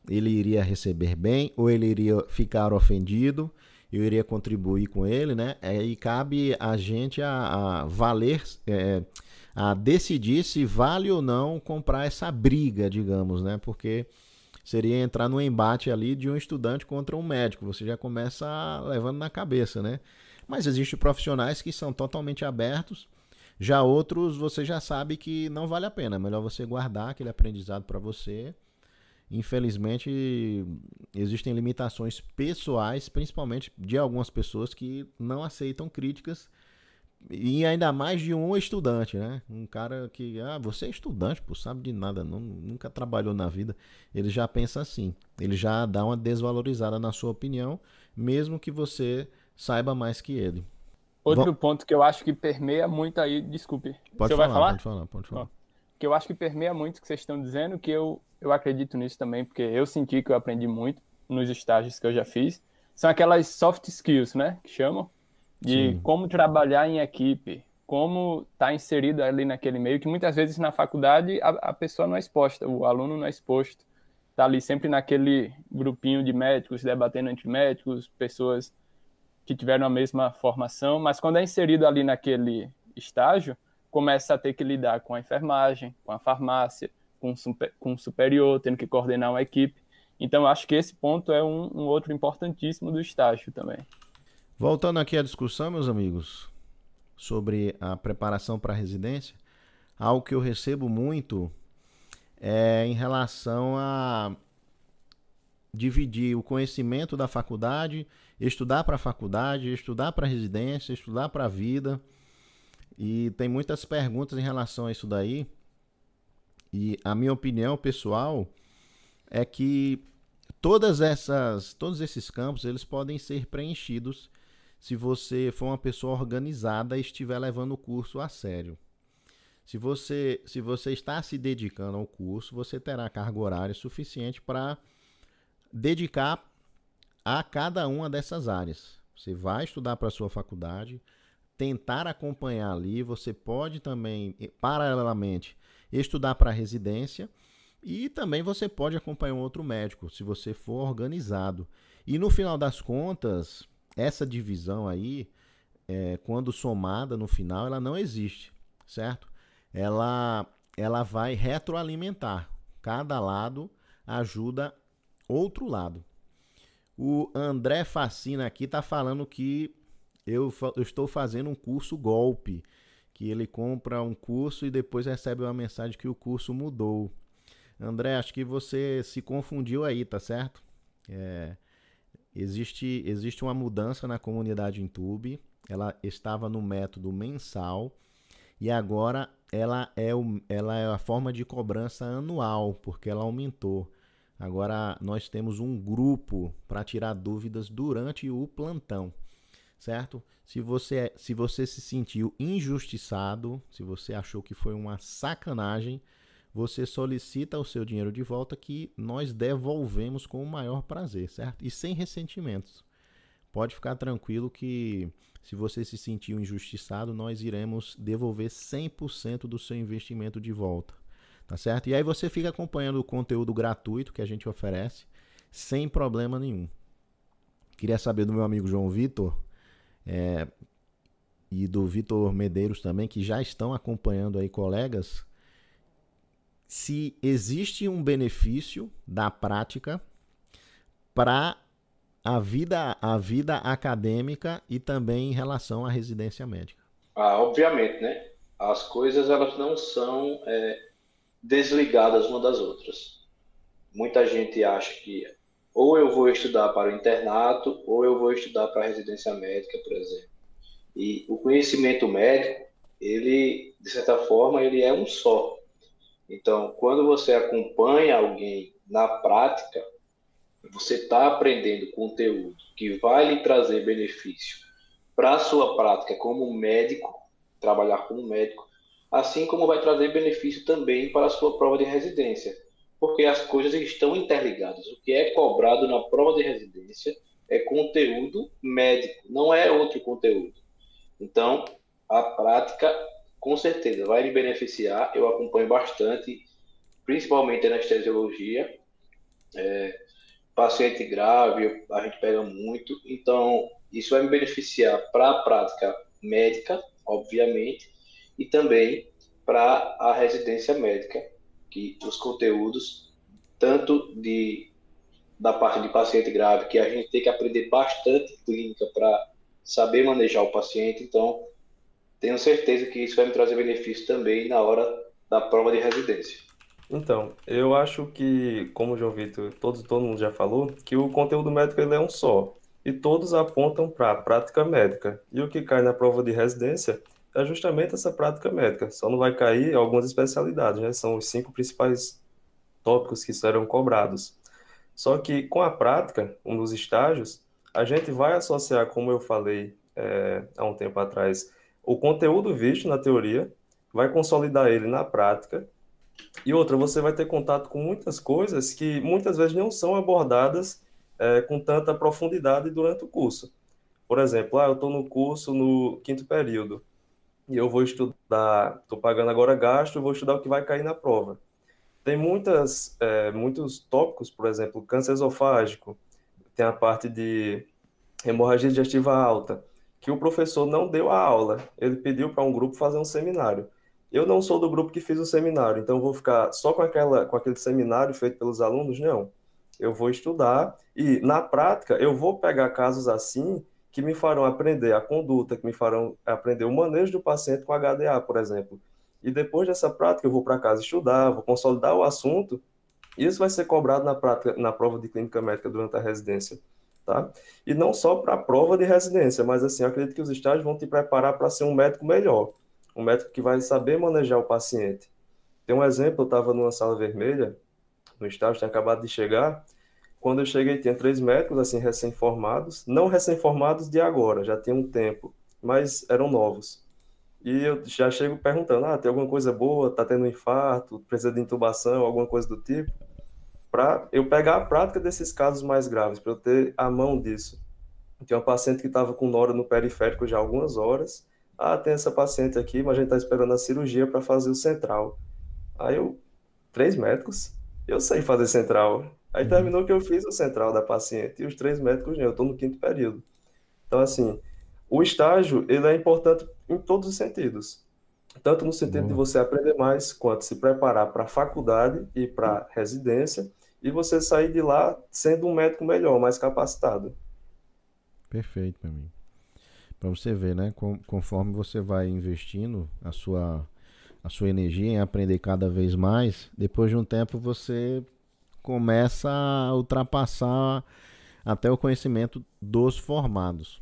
ele iria receber bem ou ele iria ficar ofendido? Eu iria contribuir com ele, né? É, e cabe a gente a, a valer, é, a decidir se vale ou não comprar essa briga, digamos, né? Porque seria entrar no embate ali de um estudante contra um médico. Você já começa levando na cabeça, né? Mas existem profissionais que são totalmente abertos já outros você já sabe que não vale a pena, é melhor você guardar aquele aprendizado para você. Infelizmente, existem limitações pessoais, principalmente de algumas pessoas que não aceitam críticas e ainda mais de um estudante, né? Um cara que, ah, você é estudante, pô, sabe de nada, não, nunca trabalhou na vida. Ele já pensa assim, ele já dá uma desvalorizada na sua opinião, mesmo que você saiba mais que ele. Outro Bom... ponto que eu acho que permeia muito aí, desculpe. Pode você falar, vai falar? Pode falar, pode falar. que eu acho que permeia muito que vocês estão dizendo, que eu, eu acredito nisso também, porque eu senti que eu aprendi muito nos estágios que eu já fiz. São aquelas soft skills, né, que chamam, de Sim. como trabalhar em equipe, como estar tá inserido ali naquele meio, que muitas vezes na faculdade a, a pessoa não é exposta, o aluno não é exposto. Está ali sempre naquele grupinho de médicos, debatendo entre médicos, pessoas que tiveram a mesma formação, mas quando é inserido ali naquele estágio, começa a ter que lidar com a enfermagem, com a farmácia, com, super, com o superior, tendo que coordenar uma equipe. Então, acho que esse ponto é um, um outro importantíssimo do estágio também. Voltando aqui à discussão, meus amigos, sobre a preparação para a residência, algo que eu recebo muito é em relação a dividir o conhecimento da faculdade estudar para a faculdade, estudar para a residência, estudar para a vida. E tem muitas perguntas em relação a isso daí. E a minha opinião pessoal é que todas essas, todos esses campos, eles podem ser preenchidos se você for uma pessoa organizada e estiver levando o curso a sério. Se você, se você está se dedicando ao curso, você terá carga horária suficiente para dedicar a cada uma dessas áreas. Você vai estudar para a sua faculdade, tentar acompanhar ali, você pode também, paralelamente, estudar para a residência e também você pode acompanhar um outro médico, se você for organizado. E no final das contas, essa divisão aí, é, quando somada no final, ela não existe, certo? Ela, ela vai retroalimentar. Cada lado ajuda outro lado. O André Facina aqui tá falando que eu, eu, estou fazendo um curso golpe. Que ele compra um curso e depois recebe uma mensagem que o curso mudou. André, acho que você se confundiu aí, tá certo? É, existe, existe uma mudança na comunidade Intube. Ela estava no método mensal. e agora ela é, o, ela é a forma de cobrança anual, porque ela aumentou. Agora nós temos um grupo para tirar dúvidas durante o plantão, certo? Se você, se você se sentiu injustiçado, se você achou que foi uma sacanagem, você solicita o seu dinheiro de volta que nós devolvemos com o maior prazer, certo? E sem ressentimentos. Pode ficar tranquilo que se você se sentiu injustiçado, nós iremos devolver 100% do seu investimento de volta. Tá certo? E aí você fica acompanhando o conteúdo gratuito que a gente oferece sem problema nenhum. Queria saber do meu amigo João Vitor é, e do Vitor Medeiros também, que já estão acompanhando aí colegas, se existe um benefício da prática para a vida, a vida acadêmica e também em relação à residência médica. Ah, obviamente, né? As coisas elas não são é, desligadas uma das outras. Muita gente acha que ou eu vou estudar para o internato ou eu vou estudar para a residência médica, por exemplo. E o conhecimento médico, ele, de certa forma, ele é um só. Então, quando você acompanha alguém na prática, você está aprendendo conteúdo que vai lhe trazer benefício para a sua prática como médico, trabalhar como médico, assim como vai trazer benefício também para a sua prova de residência, porque as coisas estão interligadas. O que é cobrado na prova de residência é conteúdo médico, não é outro conteúdo. Então, a prática, com certeza, vai lhe beneficiar. Eu acompanho bastante, principalmente anestesiologia. É, paciente grave, a gente pega muito. Então, isso vai me beneficiar para a prática médica, obviamente, e também para a residência médica, que os conteúdos, tanto de, da parte de paciente grave, que a gente tem que aprender bastante clínica para saber manejar o paciente, então tenho certeza que isso vai me trazer benefício também na hora da prova de residência. Então, eu acho que, como o João Vitor, todo, todo mundo já falou, que o conteúdo médico ele é um só. E todos apontam para a prática médica. E o que cai na prova de residência é justamente essa prática médica. Só não vai cair algumas especialidades, né? São os cinco principais tópicos que serão cobrados. Só que com a prática, um dos estágios, a gente vai associar, como eu falei é, há um tempo atrás, o conteúdo visto na teoria, vai consolidar ele na prática, e outra, você vai ter contato com muitas coisas que muitas vezes não são abordadas é, com tanta profundidade durante o curso. Por exemplo, ah, eu estou no curso no quinto período e eu vou estudar, estou pagando agora gasto, vou estudar o que vai cair na prova. Tem muitas, é, muitos tópicos, por exemplo, câncer esofágico, tem a parte de hemorragia digestiva alta, que o professor não deu a aula, ele pediu para um grupo fazer um seminário. Eu não sou do grupo que fiz o seminário, então vou ficar só com, aquela, com aquele seminário feito pelos alunos? Não. Eu vou estudar e, na prática, eu vou pegar casos assim que me farão aprender a conduta, que me farão aprender o manejo do paciente com HDA, por exemplo. E depois dessa prática, eu vou para casa estudar, vou consolidar o assunto. Isso vai ser cobrado na prática, na prova de clínica médica durante a residência, tá? E não só para a prova de residência, mas assim, acredito que os estágios vão te preparar para ser um médico melhor, um médico que vai saber manejar o paciente. Tem um exemplo, eu estava numa sala vermelha, no estágio, tinha acabado de chegar, quando eu cheguei, tinha três médicos, assim, recém-formados, não recém-formados de agora, já tinha um tempo, mas eram novos. E eu já chego perguntando: ah, tem alguma coisa boa? Tá tendo um infarto? Precisa de intubação? Alguma coisa do tipo? Para eu pegar a prática desses casos mais graves, para eu ter a mão disso. Tinha uma paciente que estava com nora no periférico já há algumas horas. Ah, tem essa paciente aqui, mas a gente está esperando a cirurgia para fazer o central. Aí eu, três médicos, eu sei fazer central. Aí uhum. terminou que eu fiz o central da paciente e os três médicos não, eu estou no quinto período. Então, assim, o estágio, ele é importante em todos os sentidos. Tanto no sentido uhum. de você aprender mais, quanto se preparar para a faculdade e para a residência, e você sair de lá sendo um médico melhor, mais capacitado. Perfeito para mim. Para você ver, né? Conforme você vai investindo a sua, a sua energia em aprender cada vez mais, depois de um tempo você começa a ultrapassar até o conhecimento dos formados.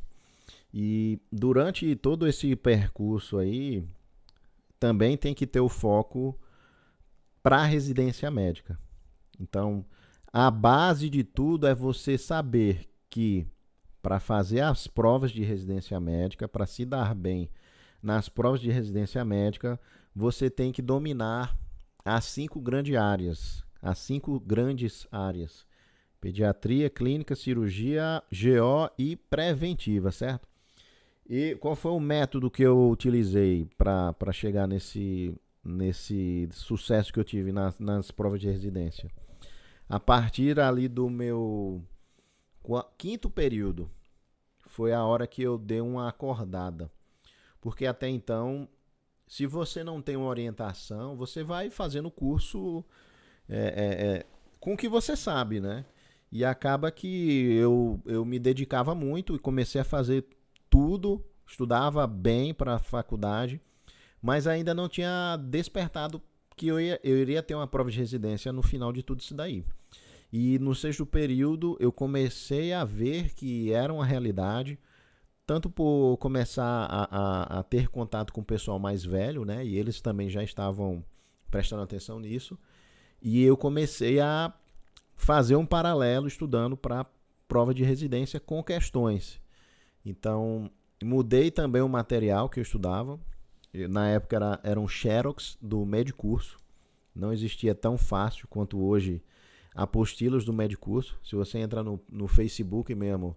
E durante todo esse percurso aí, também tem que ter o foco para a residência médica. Então, a base de tudo é você saber que para fazer as provas de residência médica, para se dar bem nas provas de residência médica, você tem que dominar as cinco grandes áreas, as cinco grandes áreas: pediatria, clínica, cirurgia, GO e preventiva, certo? E qual foi o método que eu utilizei para chegar nesse, nesse sucesso que eu tive nas, nas provas de residência? A partir ali do meu quinto período, foi a hora que eu dei uma acordada. Porque até então, se você não tem uma orientação, você vai fazendo curso é, é, é, com o que você sabe, né? E acaba que eu, eu me dedicava muito e comecei a fazer tudo, estudava bem para a faculdade, mas ainda não tinha despertado que eu, ia, eu iria ter uma prova de residência no final de tudo isso daí. E no sexto período eu comecei a ver que era uma realidade, tanto por começar a, a, a, ter contato com o pessoal mais velho, né? E eles também já estavam prestando atenção nisso. E eu comecei a fazer um paralelo estudando para prova de residência com questões. Então, mudei também o material que eu estudava. Na época era, era um Xerox do Medicurso. Não existia tão fácil quanto hoje apostilas do Medicurso. Se você entrar no, no Facebook mesmo,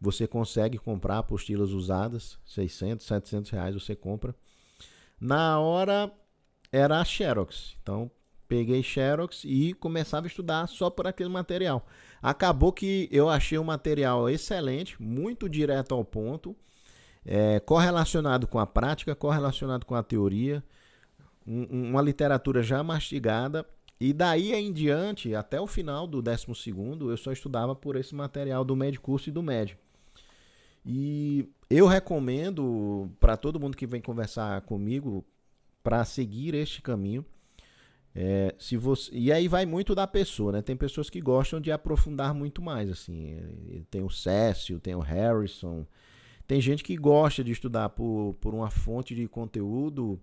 você consegue comprar apostilas usadas, 600, 700 reais você compra. Na hora era a Xerox, então peguei Xerox e começava a estudar só por aquele material. Acabou que eu achei o material excelente, muito direto ao ponto, é, correlacionado com a prática, correlacionado com a teoria, um, uma literatura já mastigada. E daí em diante, até o final do 12 eu só estudava por esse material do médio curso e do médio. E eu recomendo para todo mundo que vem conversar comigo para seguir este caminho. É, se você e aí vai muito da pessoa, né? Tem pessoas que gostam de aprofundar muito mais, assim. Tem o Cécio, tem o Harrison. Tem gente que gosta de estudar por, por uma fonte de conteúdo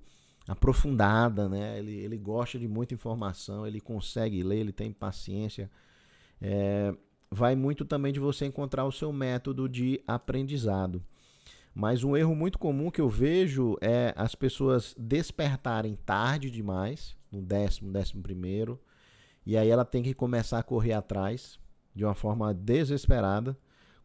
aprofundada, né? Ele, ele gosta de muita informação, ele consegue ler, ele tem paciência. É, vai muito também de você encontrar o seu método de aprendizado. Mas um erro muito comum que eu vejo é as pessoas despertarem tarde demais, no décimo, décimo primeiro, e aí ela tem que começar a correr atrás de uma forma desesperada.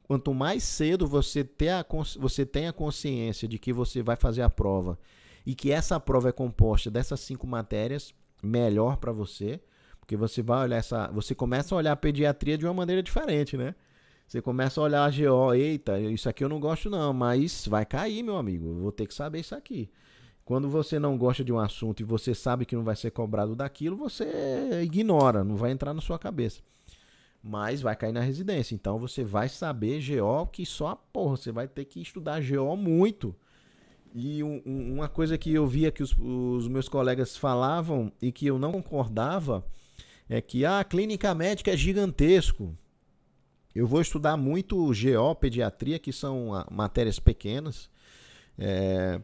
Quanto mais cedo você, ter a, você tem a consciência de que você vai fazer a prova e que essa prova é composta dessas cinco matérias, melhor para você. Porque você vai olhar essa. Você começa a olhar a pediatria de uma maneira diferente, né? Você começa a olhar a GO, eita, isso aqui eu não gosto não, mas vai cair, meu amigo. Eu vou ter que saber isso aqui. Quando você não gosta de um assunto e você sabe que não vai ser cobrado daquilo, você ignora, não vai entrar na sua cabeça. Mas vai cair na residência. Então você vai saber GO que só porra. Você vai ter que estudar GO muito. E um, uma coisa que eu via que os, os meus colegas falavam e que eu não concordava é que ah, a clínica médica é gigantesco. Eu vou estudar muito GO, pediatria, que são ah, matérias pequenas. É,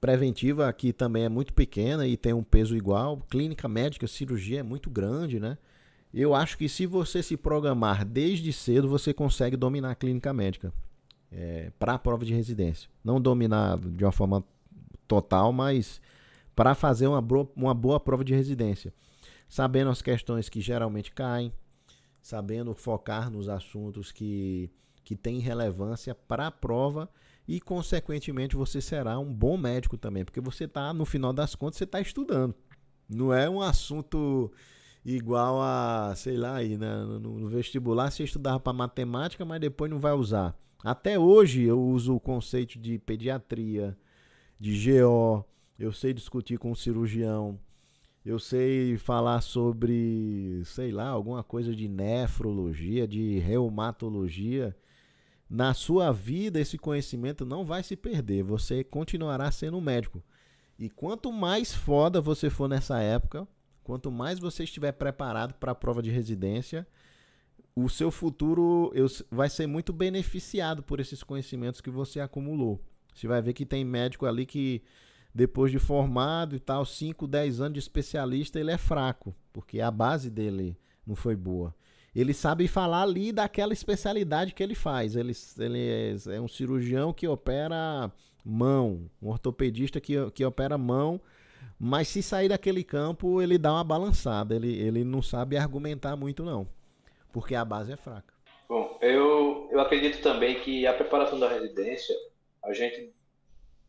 preventiva aqui também é muito pequena e tem um peso igual. Clínica médica, cirurgia é muito grande, né? Eu acho que se você se programar desde cedo, você consegue dominar a clínica médica é, para a prova de residência. Não dominar de uma forma total, mas para fazer uma, uma boa prova de residência sabendo as questões que geralmente caem, sabendo focar nos assuntos que, que têm relevância para a prova e, consequentemente, você será um bom médico também, porque você está, no final das contas, você está estudando. Não é um assunto igual a, sei lá, aí, né? no, vestibular você estudava para matemática, mas depois não vai usar. Até hoje eu uso o conceito de pediatria, de GO, eu sei discutir com um cirurgião, eu sei falar sobre, sei lá, alguma coisa de nefrologia, de reumatologia. Na sua vida, esse conhecimento não vai se perder. Você continuará sendo um médico. E quanto mais foda você for nessa época, quanto mais você estiver preparado para a prova de residência, o seu futuro vai ser muito beneficiado por esses conhecimentos que você acumulou. Você vai ver que tem médico ali que depois de formado e tal, 5, 10 anos de especialista, ele é fraco, porque a base dele não foi boa. Ele sabe falar ali daquela especialidade que ele faz. Ele, ele é, é um cirurgião que opera mão, um ortopedista que, que opera mão, mas se sair daquele campo, ele dá uma balançada. Ele, ele não sabe argumentar muito, não, porque a base é fraca. Bom, eu, eu acredito também que a preparação da residência, a gente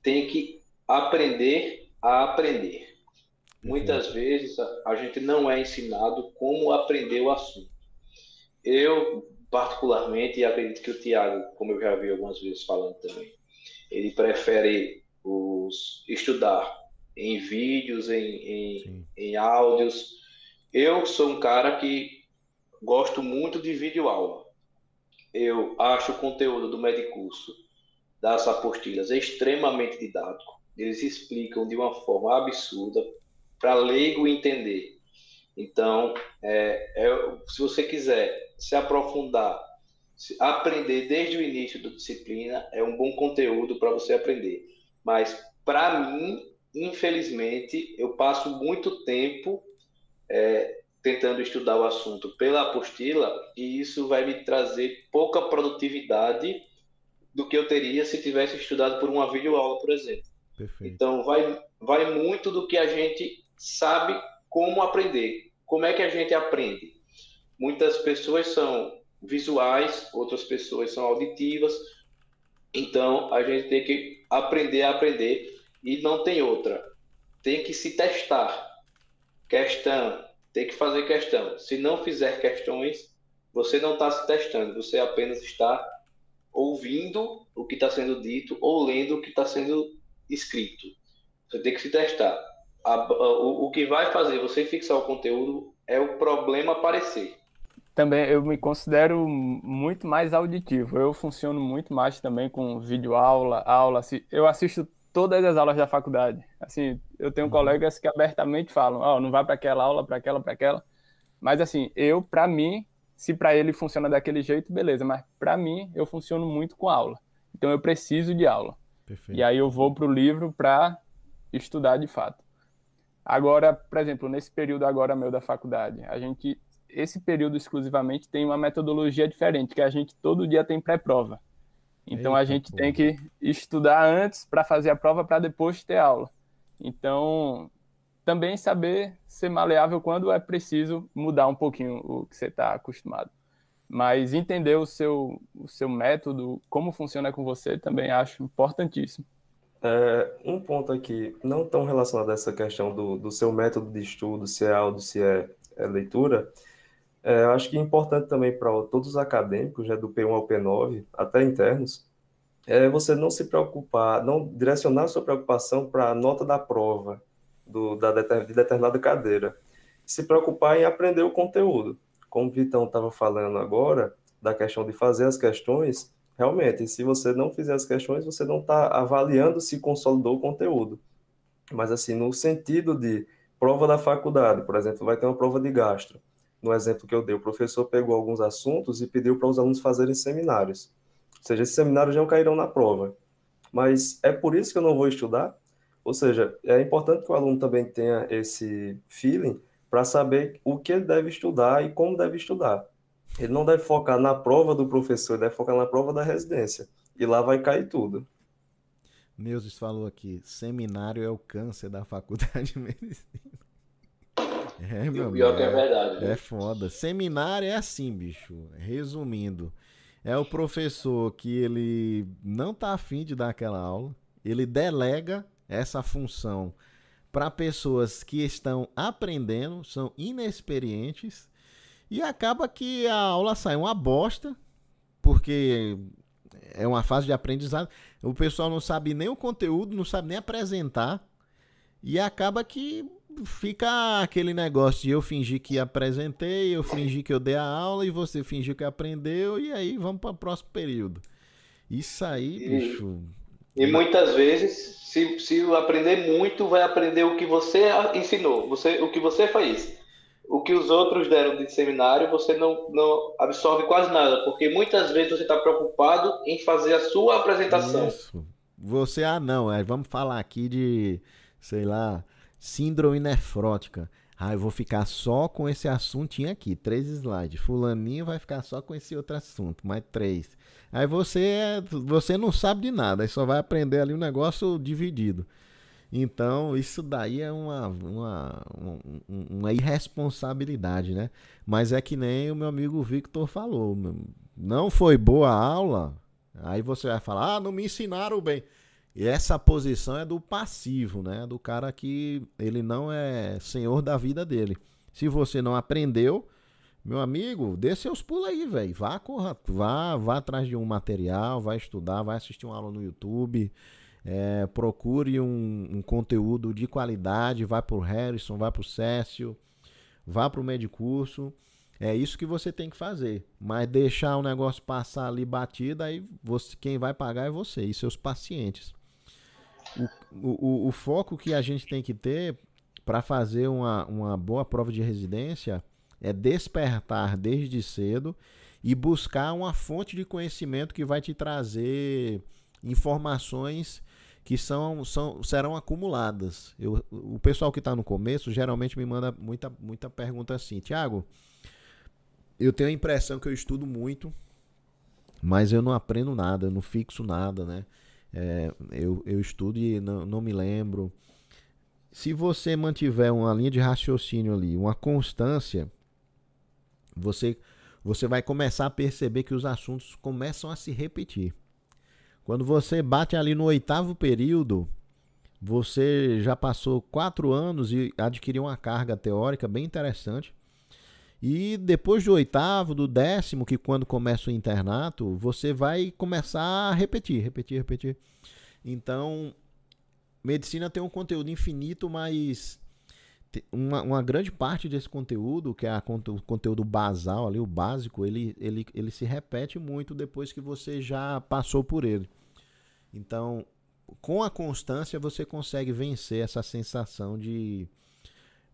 tem que aprender a aprender. Muitas vezes a, a gente não é ensinado como aprender o assunto. Eu, particularmente, e acredito que o Tiago, como eu já vi algumas vezes falando também, ele prefere os, estudar em vídeos, em, em, em áudios. Eu sou um cara que gosto muito de vídeo aula. Eu acho o conteúdo do Medicurso, das apostilas, extremamente didático. Eles explicam de uma forma absurda para leigo entender. Então, é, é, se você quiser se aprofundar, se aprender desde o início da disciplina, é um bom conteúdo para você aprender. Mas, para mim, infelizmente, eu passo muito tempo é, tentando estudar o assunto pela apostila e isso vai me trazer pouca produtividade do que eu teria se tivesse estudado por uma videoaula, por exemplo. Perfeito. Então, vai, vai muito do que a gente sabe como aprender. Como é que a gente aprende? Muitas pessoas são visuais, outras pessoas são auditivas. Então, a gente tem que aprender a aprender e não tem outra. Tem que se testar. Questão, tem que fazer questão. Se não fizer questões, você não está se testando, você apenas está ouvindo o que está sendo dito ou lendo o que está sendo escrito. Você tem que se testar. A, a, o, o que vai fazer você fixar o conteúdo é o problema aparecer. Também eu me considero muito mais auditivo. Eu funciono muito mais também com vídeo aula, aula. Eu assisto todas as aulas da faculdade. Assim, eu tenho uhum. colegas que abertamente falam, ó, oh, não vai para aquela aula, para aquela, para aquela. Mas assim, eu para mim, se para ele funciona daquele jeito, beleza, mas para mim eu funciono muito com aula. Então eu preciso de aula. Perfeito. E aí eu vou para o livro para estudar de fato. Agora, por exemplo, nesse período agora meu da faculdade, a gente esse período exclusivamente tem uma metodologia diferente, que a gente todo dia tem pré-prova. Então Eita, a gente pô. tem que estudar antes para fazer a prova para depois ter aula. Então, também saber ser maleável quando é preciso mudar um pouquinho o que você está acostumado. Mas entender o seu, o seu método, como funciona com você, também acho importantíssimo. É, um ponto aqui, não tão relacionado a essa questão do, do seu método de estudo, se é áudio, se é, é leitura, é, acho que é importante também para todos os acadêmicos, né, do P1 ao P9, até internos, é você não se preocupar, não direcionar sua preocupação para a nota da prova do, da, de determinada cadeira. Se preocupar em aprender o conteúdo. Como o Vitão estava falando agora, da questão de fazer as questões, realmente, se você não fizer as questões, você não está avaliando se consolidou o conteúdo. Mas, assim, no sentido de prova da faculdade, por exemplo, vai ter uma prova de gastro. No exemplo que eu dei, o professor pegou alguns assuntos e pediu para os alunos fazerem seminários. Ou seja, esses seminários não cairão na prova. Mas é por isso que eu não vou estudar? Ou seja, é importante que o aluno também tenha esse feeling para saber o que ele deve estudar e como deve estudar. Ele não deve focar na prova do professor, ele deve focar na prova da residência. E lá vai cair tudo. Neuses falou aqui, seminário é o câncer da faculdade de medicina. É, meu amigo, pior que é verdade. É, é foda. Seminário é assim, bicho. Resumindo, é o professor que ele não tá afim de dar aquela aula, ele delega essa função para pessoas que estão aprendendo, são inexperientes e acaba que a aula sai uma bosta, porque é uma fase de aprendizado. O pessoal não sabe nem o conteúdo, não sabe nem apresentar. E acaba que fica aquele negócio de eu fingir que apresentei, eu fingir que eu dei a aula e você fingir que aprendeu, e aí vamos para o próximo período. Isso aí, e, bicho. E muitas vezes, se, se aprender muito, vai aprender o que você ensinou, você, o que você fez o que os outros deram de seminário, você não, não absorve quase nada, porque muitas vezes você está preocupado em fazer a sua apresentação. Isso. você, ah, não, é, vamos falar aqui de, sei lá, síndrome nefrótica. Ah, eu vou ficar só com esse assuntinho aqui, três slides. Fulaninho vai ficar só com esse outro assunto, mais três. Aí você, é, você não sabe de nada, aí só vai aprender ali um negócio dividido. Então, isso daí é uma, uma, uma irresponsabilidade, né? Mas é que nem o meu amigo Victor falou. Não foi boa a aula, aí você vai falar, ah, não me ensinaram bem. E essa posição é do passivo, né? Do cara que ele não é senhor da vida dele. Se você não aprendeu, meu amigo, dê seus pulos aí, velho. Vá, corra, vá, vá atrás de um material, vai estudar, vai assistir uma aula no YouTube é, procure um, um, conteúdo de qualidade, vá para o Harrison, vá para o Cécio, vá para o Medicurso. É isso que você tem que fazer. Mas deixar o negócio passar ali batido, aí você, quem vai pagar é você e seus pacientes. O, o, o foco que a gente tem que ter para fazer uma, uma boa prova de residência é despertar desde cedo e buscar uma fonte de conhecimento que vai te trazer informações que são, são serão acumuladas. Eu, o pessoal que está no começo geralmente me manda muita, muita pergunta assim, Tiago, eu tenho a impressão que eu estudo muito, mas eu não aprendo nada, eu não fixo nada, né? É, eu, eu estudo e não, não me lembro. Se você mantiver uma linha de raciocínio ali, uma constância, você, você vai começar a perceber que os assuntos começam a se repetir. Quando você bate ali no oitavo período, você já passou quatro anos e adquiriu uma carga teórica bem interessante. E depois do oitavo, do décimo, que quando começa o internato, você vai começar a repetir, repetir, repetir. Então, medicina tem um conteúdo infinito, mas uma, uma grande parte desse conteúdo, que é a, o conteúdo basal ali, o básico, ele, ele, ele se repete muito depois que você já passou por ele. Então, com a constância, você consegue vencer essa sensação de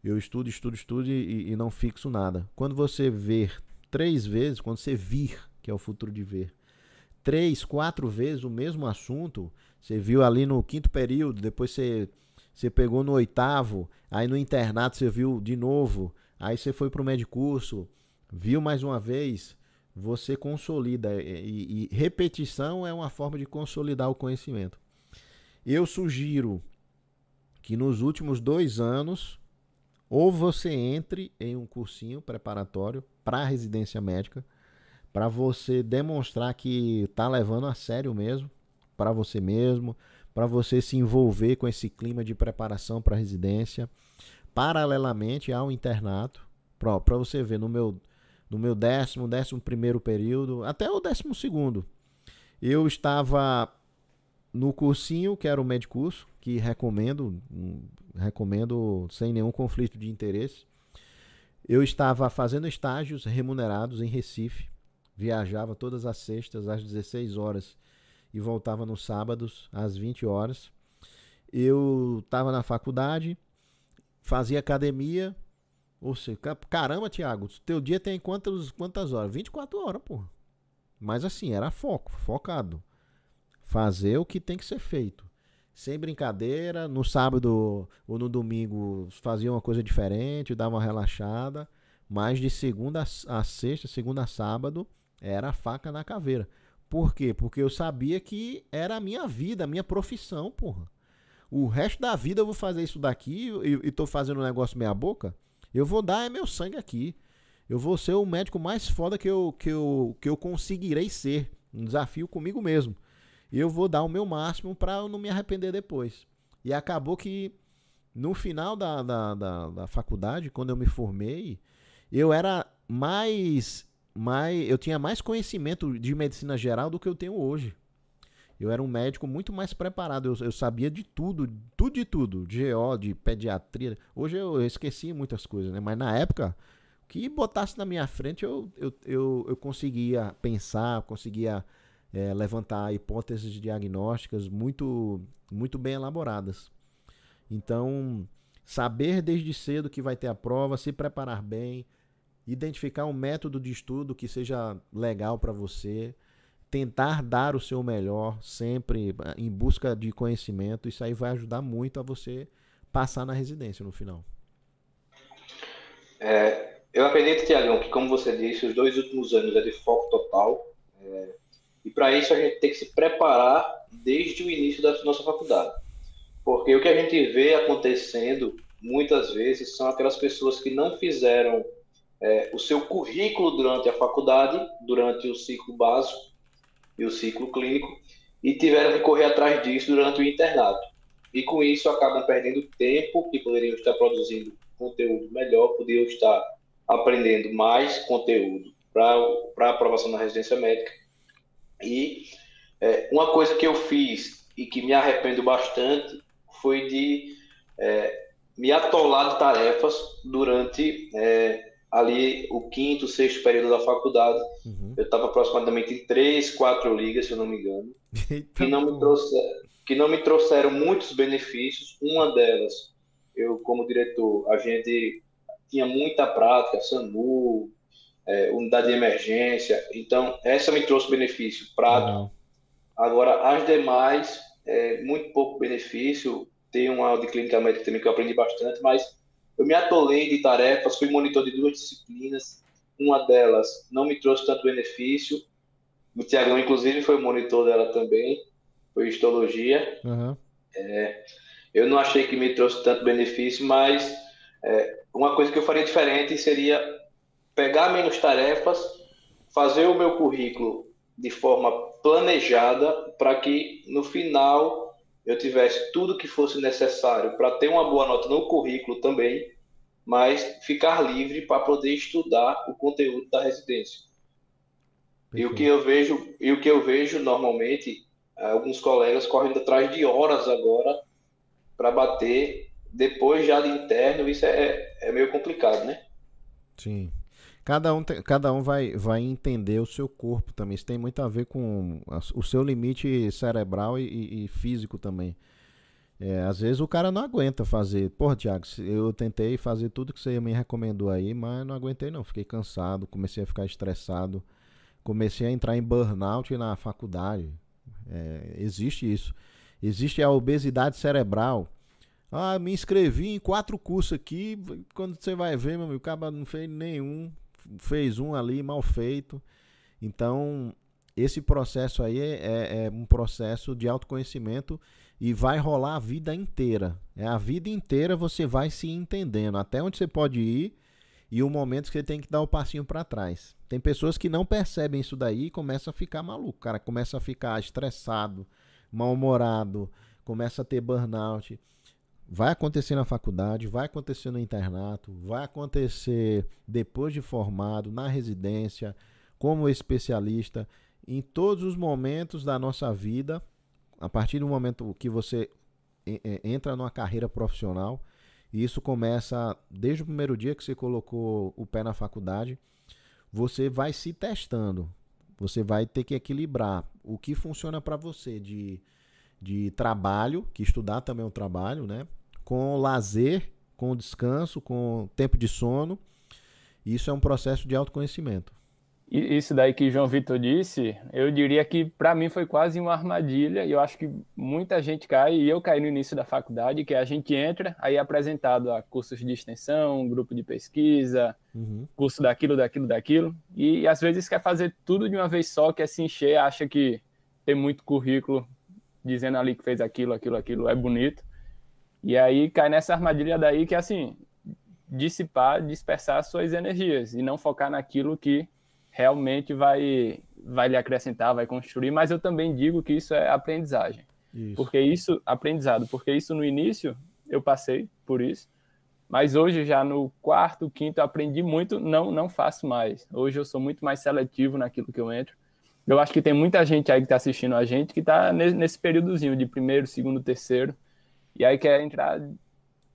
eu estudo, estudo, estudo e, e não fixo nada. Quando você ver três vezes, quando você vir, que é o futuro de ver, três, quatro vezes o mesmo assunto, você viu ali no quinto período, depois você você pegou no oitavo, aí no internato você viu de novo, aí você foi para o médio curso, viu mais uma vez, você consolida. E, e, repetição é uma forma de consolidar o conhecimento. Eu sugiro que nos últimos dois anos, ou você entre em um cursinho preparatório para residência médica, para você demonstrar que está levando a sério mesmo, para você mesmo, para você se envolver com esse clima de preparação para residência, paralelamente ao internato, para você ver no meu no meu décimo, décimo primeiro período, até o décimo segundo, eu estava no cursinho, que era o Medicurso, que recomendo, recomendo sem nenhum conflito de interesse. Eu estava fazendo estágios remunerados em Recife, viajava todas as sextas às 16 horas e voltava nos sábados às 20 horas. Eu estava na faculdade, fazia academia. Ou seja, caramba, Thiago, teu dia tem quantas, quantas horas? 24 horas, pô. Mas assim, era foco, focado. Fazer o que tem que ser feito. Sem brincadeira, no sábado ou no domingo fazia uma coisa diferente, dava uma relaxada. Mas de segunda a sexta, segunda a sábado, era faca na caveira. Por quê? Porque eu sabia que era a minha vida, a minha profissão, porra. O resto da vida eu vou fazer isso daqui e, e tô fazendo um negócio meia boca. Eu vou dar é meu sangue aqui. Eu vou ser o médico mais foda que eu, que eu, que eu conseguirei ser. Um desafio comigo mesmo. E eu vou dar o meu máximo para eu não me arrepender depois. E acabou que no final da, da, da, da faculdade, quando eu me formei, eu era mais mais, eu tinha mais conhecimento de medicina geral do que eu tenho hoje. Eu era um médico muito mais preparado, eu, eu sabia de tudo, tudo de tudo, de GO, de pediatria. Hoje eu esqueci muitas coisas, né? Mas na época, o que botasse na minha frente, eu, eu, eu, eu conseguia pensar, conseguia é, levantar hipóteses diagnósticas muito, muito bem elaboradas. Então, saber desde cedo que vai ter a prova, se preparar bem, identificar um método de estudo que seja legal para você, tentar dar o seu melhor sempre ah, em busca de conhecimento. Isso aí vai ajudar muito a você passar na residência no final. É, eu acredito, Tiagão, que como você disse, os dois últimos anos é de foco total. É, e para isso a gente tem que se preparar desde o início da nossa faculdade. Porque o que a gente vê acontecendo muitas vezes são aquelas pessoas que não fizeram é, o seu currículo durante a faculdade, durante o ciclo básico e o ciclo clínico, e tiveram que correr atrás disso durante o internato. E com isso acabam perdendo tempo que poderiam estar produzindo conteúdo melhor, poderiam estar aprendendo mais conteúdo para a aprovação na residência médica. E é, uma coisa que eu fiz e que me arrependo bastante foi de é, me atolar de tarefas durante é, ali o quinto, sexto período da faculdade. Uhum. Eu estava aproximadamente em três, quatro ligas, se eu não me engano, que não me trouxeram, que não me trouxeram muitos benefícios. Uma delas, eu como diretor, a gente tinha muita prática, SAMU, é, unidade de emergência. Então, essa me trouxe benefício prático. Uhum. Agora, as demais, é, muito pouco benefício. Tem uma aula de clínica médica também que eu aprendi bastante, mas eu me atolei de tarefas, fui monitor de duas disciplinas. Uma delas não me trouxe tanto benefício. O Tiagão, inclusive, foi monitor dela também, foi histologia. Uhum. É, eu não achei que me trouxe tanto benefício, mas é, uma coisa que eu faria diferente seria pegar menos tarefas, fazer o meu currículo de forma planejada para que no final eu tivesse tudo que fosse necessário para ter uma boa nota no currículo também, mas ficar livre para poder estudar o conteúdo da residência. E o que eu vejo, e o que eu vejo normalmente, alguns colegas correndo atrás de horas agora para bater depois já de interno, isso é, é meio complicado, né? Sim. Cada um, cada um vai, vai entender o seu corpo também. Isso tem muito a ver com a, o seu limite cerebral e, e físico também. É, às vezes o cara não aguenta fazer. Porra, Thiago, eu tentei fazer tudo que você me recomendou aí, mas não aguentei não. Fiquei cansado, comecei a ficar estressado, comecei a entrar em burnout na faculdade. É, existe isso. Existe a obesidade cerebral. Ah, me inscrevi em quatro cursos aqui. Quando você vai ver, meu amigo, o cara não fez nenhum fez um ali mal feito. Então, esse processo aí é, é, é, um processo de autoconhecimento e vai rolar a vida inteira. É a vida inteira você vai se entendendo até onde você pode ir e o momento que você tem que dar o passinho para trás. Tem pessoas que não percebem isso daí e começam a ficar maluco, cara começa a ficar estressado, mal-humorado, começa a ter burnout. Vai acontecer na faculdade, vai acontecer no internato, vai acontecer depois de formado, na residência, como especialista, em todos os momentos da nossa vida, a partir do momento que você entra numa carreira profissional, e isso começa desde o primeiro dia que você colocou o pé na faculdade, você vai se testando. Você vai ter que equilibrar o que funciona para você de, de trabalho, que estudar também é um trabalho, né? Com lazer, com descanso, com tempo de sono. Isso é um processo de autoconhecimento. Isso daí que João Vitor disse, eu diria que para mim foi quase uma armadilha e eu acho que muita gente cai, e eu caí no início da faculdade, que a gente entra, aí é apresentado a cursos de extensão, grupo de pesquisa, uhum. curso daquilo, daquilo, daquilo, e, e às vezes quer fazer tudo de uma vez só, quer se encher, acha que tem muito currículo dizendo ali que fez aquilo, aquilo, aquilo, é bonito, e aí cai nessa armadilha daí que é assim, dissipar, dispersar suas energias e não focar naquilo que realmente vai vai lhe acrescentar, vai construir, mas eu também digo que isso é aprendizagem. Isso. Porque isso, aprendizado, porque isso no início eu passei por isso, mas hoje já no quarto, quinto aprendi muito, não não faço mais. Hoje eu sou muito mais seletivo naquilo que eu entro. Eu acho que tem muita gente aí que está assistindo a gente que está nesse períodozinho de primeiro, segundo, terceiro, e aí quer entrar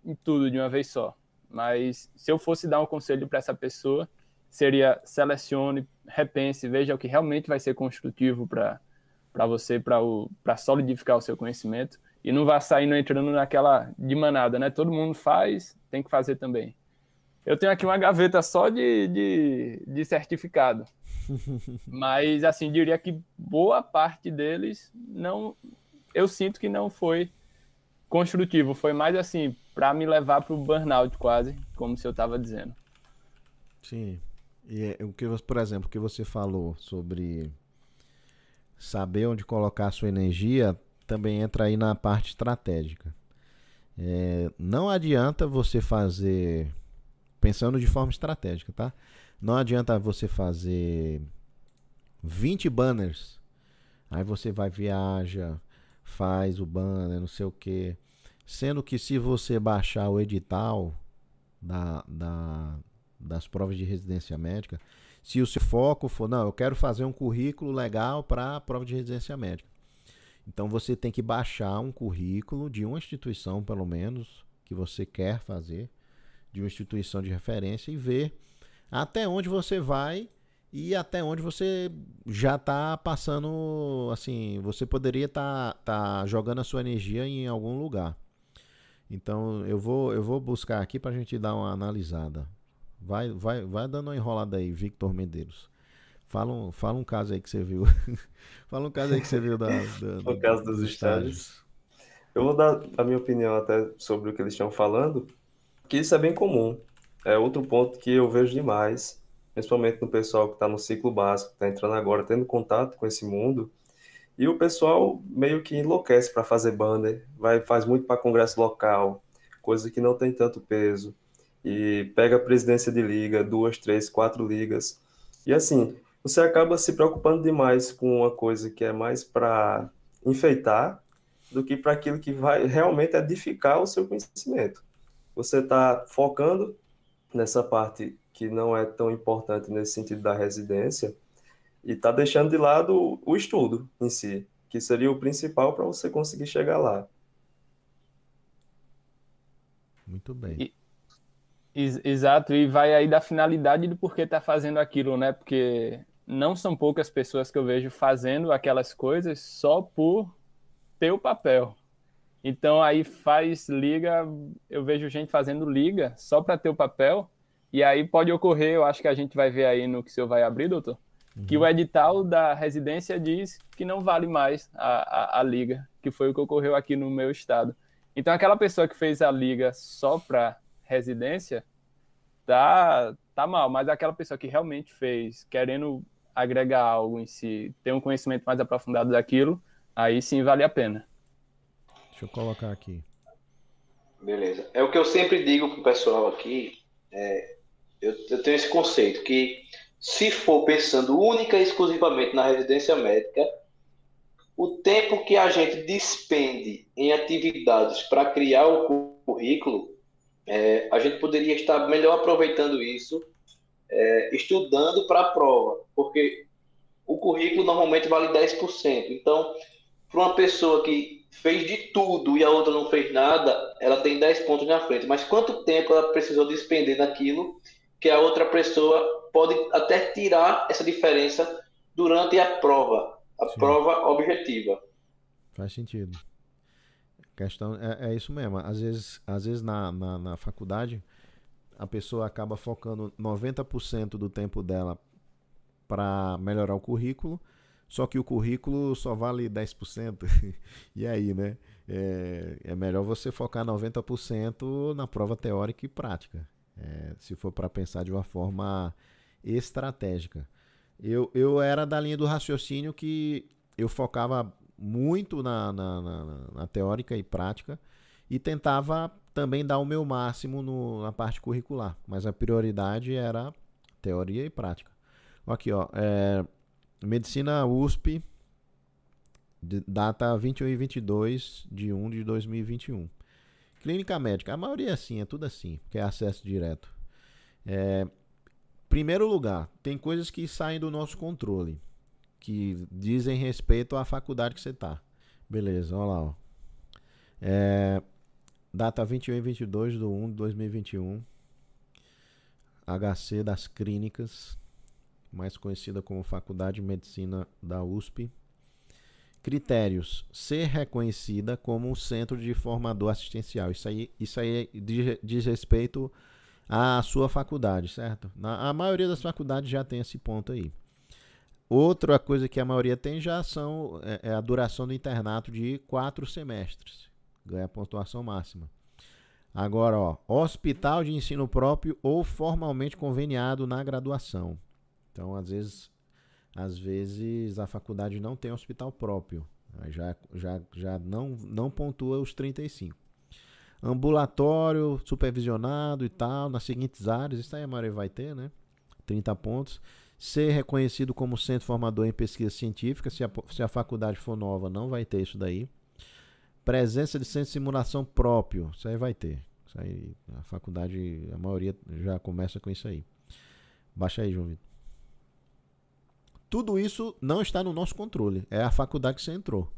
em tudo de uma vez só. Mas se eu fosse dar um conselho para essa pessoa, seria selecione, repense, veja o que realmente vai ser construtivo para você, para solidificar o seu conhecimento. E não vá saindo entrando naquela de manada, né? Todo mundo faz, tem que fazer também. Eu tenho aqui uma gaveta só de, de, de certificado. (laughs) Mas, assim, diria que boa parte deles não. Eu sinto que não foi construtivo. Foi mais assim, para me levar para o burnout, quase, como se eu estava dizendo. Sim. E é, o que, por exemplo, o que você falou sobre saber onde colocar a sua energia também entra aí na parte estratégica. É, não adianta você fazer pensando de forma estratégica, tá? Não adianta você fazer 20 banners. Aí você vai viaja, faz o banner, não sei o que. Sendo que se você baixar o edital da, da, das provas de residência médica, se o seu foco for, não, eu quero fazer um currículo legal para a prova de residência médica. Então você tem que baixar um currículo de uma instituição, pelo menos, que você quer fazer, de uma instituição de referência e ver até onde você vai e até onde você já está passando, assim, você poderia estar tá, tá jogando a sua energia em algum lugar. Então eu vou eu vou buscar aqui para a gente dar uma analisada. Vai vai vai dando uma enrolada aí, Victor Medeiros. Fala um, fala um caso aí que você viu. (laughs) fala um caso aí que você viu da, da (laughs) o caso dos, dos estágios. estágios. Eu vou dar a minha opinião até sobre o que eles estão falando, que isso é bem comum. É outro ponto que eu vejo demais, principalmente no pessoal que está no ciclo básico, está entrando agora, tendo contato com esse mundo. E o pessoal meio que enlouquece para fazer banner, vai faz muito para congresso local, coisa que não tem tanto peso. E pega a presidência de liga, duas, três, quatro ligas. E assim, você acaba se preocupando demais com uma coisa que é mais para enfeitar do que para aquilo que vai realmente edificar o seu conhecimento. Você está focando nessa parte que não é tão importante nesse sentido da residência e está deixando de lado o estudo em si, que seria o principal para você conseguir chegar lá. Muito bem. E, exato, e vai aí da finalidade do porquê está fazendo aquilo, né? Porque não são poucas pessoas que eu vejo fazendo aquelas coisas só por ter o papel. Então aí faz liga, eu vejo gente fazendo liga só para ter o papel, e aí pode ocorrer, eu acho que a gente vai ver aí no que o senhor vai abrir, doutor, uhum. que o edital da residência diz que não vale mais a, a, a liga, que foi o que ocorreu aqui no meu estado. Então aquela pessoa que fez a liga só para residência, tá, tá mal, mas aquela pessoa que realmente fez, querendo agregar algo em si, ter um conhecimento mais aprofundado daquilo, aí sim vale a pena. Deixa eu colocar aqui. Beleza. É o que eu sempre digo pro pessoal aqui, é, eu, eu tenho esse conceito que se for pensando única e exclusivamente na residência médica, o tempo que a gente despende em atividades para criar o currículo, é, a gente poderia estar melhor aproveitando isso é, estudando para a prova, porque o currículo normalmente vale 10%. Então, para uma pessoa que fez de tudo e a outra não fez nada, ela tem 10 pontos na frente. Mas quanto tempo ela precisou despender naquilo que a outra pessoa pode até tirar essa diferença durante a prova, a Sim. prova objetiva. Faz sentido. A questão é, é, isso mesmo. Às vezes, às vezes na, na, na faculdade a pessoa acaba focando 90% do tempo dela para melhorar o currículo, só que o currículo só vale 10%. (laughs) e aí, né? É, é, melhor você focar 90% na prova teórica e prática, é, se for para pensar de uma forma estratégica. Eu, eu era da linha do raciocínio que eu focava muito na, na, na, na teórica e prática e tentava também dar o meu máximo no, na parte curricular, mas a prioridade era teoria e prática. Aqui, ó, é, Medicina USP, data 21 e 22 de 1 de 2021. Clínica médica, a maioria é assim, é tudo assim, porque é acesso direto. É, primeiro lugar, tem coisas que saem do nosso controle, que dizem respeito à faculdade que você está. Beleza, olha lá. Ó. É, Data 21 e 22 de 1 de 2021. HC das Clínicas, mais conhecida como Faculdade de Medicina da USP. Critérios: ser reconhecida como um centro de formador assistencial. Isso aí, isso aí diz, diz respeito à sua faculdade, certo? Na, a maioria das faculdades já tem esse ponto aí. outra coisa que a maioria tem já são é, é a duração do internato de quatro semestres. Ganha pontuação máxima. Agora, ó, hospital de ensino próprio ou formalmente conveniado na graduação. Então, às vezes, às vezes a faculdade não tem hospital próprio. Já, já, já não, não pontua os 35. Ambulatório, supervisionado e tal, nas seguintes áreas, isso aí a maioria vai ter, né? 30 pontos. Ser reconhecido como centro formador em pesquisa científica, se a, se a faculdade for nova, não vai ter isso daí. Presença de centro de simulação próprio, isso aí vai ter. Isso aí, a faculdade, a maioria já começa com isso aí. Baixa aí, João Vitor. Tudo isso não está no nosso controle. É a faculdade que você entrou.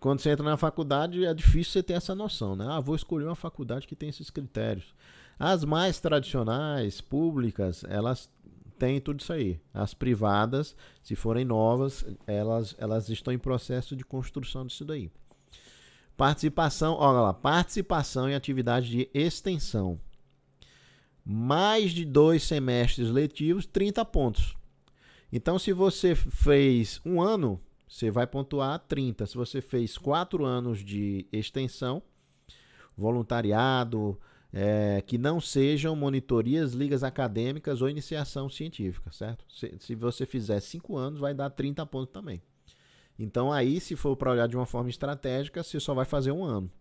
Quando você entra na faculdade, é difícil você ter essa noção, né? Ah, vou escolher uma faculdade que tem esses critérios. As mais tradicionais, públicas, elas têm tudo isso aí. As privadas, se forem novas, elas, elas estão em processo de construção disso daí. Participação, olha lá, participação em atividade de extensão. Mais de dois semestres letivos, 30 pontos. Então, se você fez um ano, você vai pontuar 30. Se você fez quatro anos de extensão, voluntariado, é, que não sejam monitorias, ligas acadêmicas ou iniciação científica, certo? Se, se você fizer cinco anos, vai dar 30 pontos também. Então, aí, se for para olhar de uma forma estratégica, você só vai fazer um ano.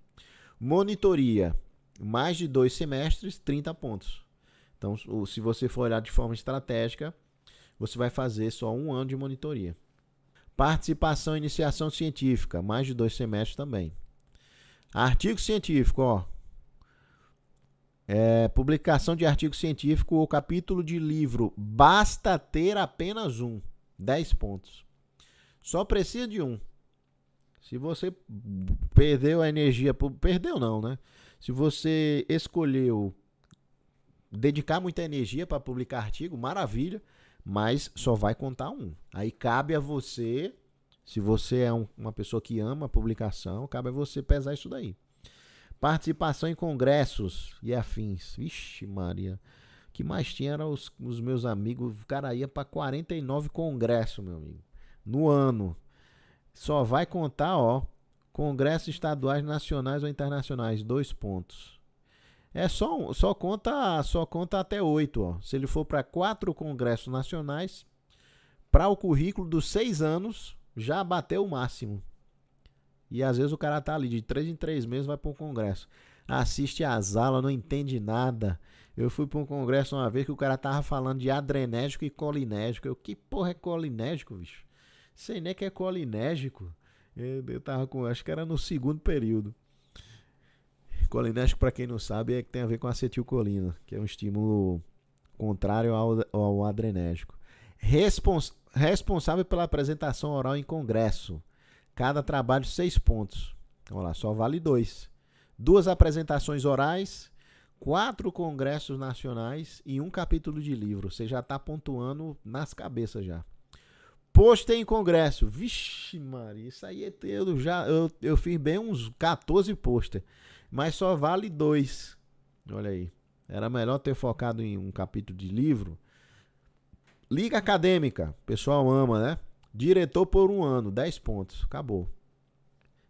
Monitoria, mais de dois semestres, 30 pontos. Então, se você for olhar de forma estratégica, você vai fazer só um ano de monitoria. Participação e iniciação científica, mais de dois semestres também. Artigo científico, ó. É, publicação de artigo científico ou capítulo de livro. Basta ter apenas um. 10 pontos. Só precisa de um. Se você perdeu a energia. Perdeu não, né? Se você escolheu dedicar muita energia para publicar artigo, maravilha mas só vai contar um. Aí cabe a você, se você é um, uma pessoa que ama a publicação, cabe a você pesar isso daí. Participação em congressos e afins. Vixe, Maria. O que mais tinha eram os, os meus amigos. O cara ia para 49 congressos, meu amigo. No ano. Só vai contar, ó. Congressos estaduais, nacionais ou internacionais. Dois pontos. É só, só conta só conta até oito. Ó. Se ele for para quatro congressos nacionais, para o currículo dos seis anos, já bateu o máximo. E às vezes o cara tá ali de três em três meses vai para um congresso. Assiste às aulas, não entende nada. Eu fui para um congresso uma vez que o cara tava falando de adrenérgico e colinérgico. Eu, que porra é colinérgico, bicho? Sei nem que é colinérgico. Eu, eu tava com, acho que era no segundo período. Colinérgico, para quem não sabe, é que tem a ver com acetilcolina, que é um estímulo contrário ao, ao adrenérgico. Respons, responsável pela apresentação oral em congresso. Cada trabalho, seis pontos. Vamos lá, só vale dois. Duas apresentações orais, quatro congressos nacionais e um capítulo de livro. Você já está pontuando nas cabeças já. Pôster em congresso. Vixe, Maria, isso aí é eu eu, eu fiz bem uns 14 pôster mas só vale dois. Olha aí. Era melhor ter focado em um capítulo de livro. Liga Acadêmica. O pessoal ama, né? Diretor por um ano, 10 pontos. Acabou.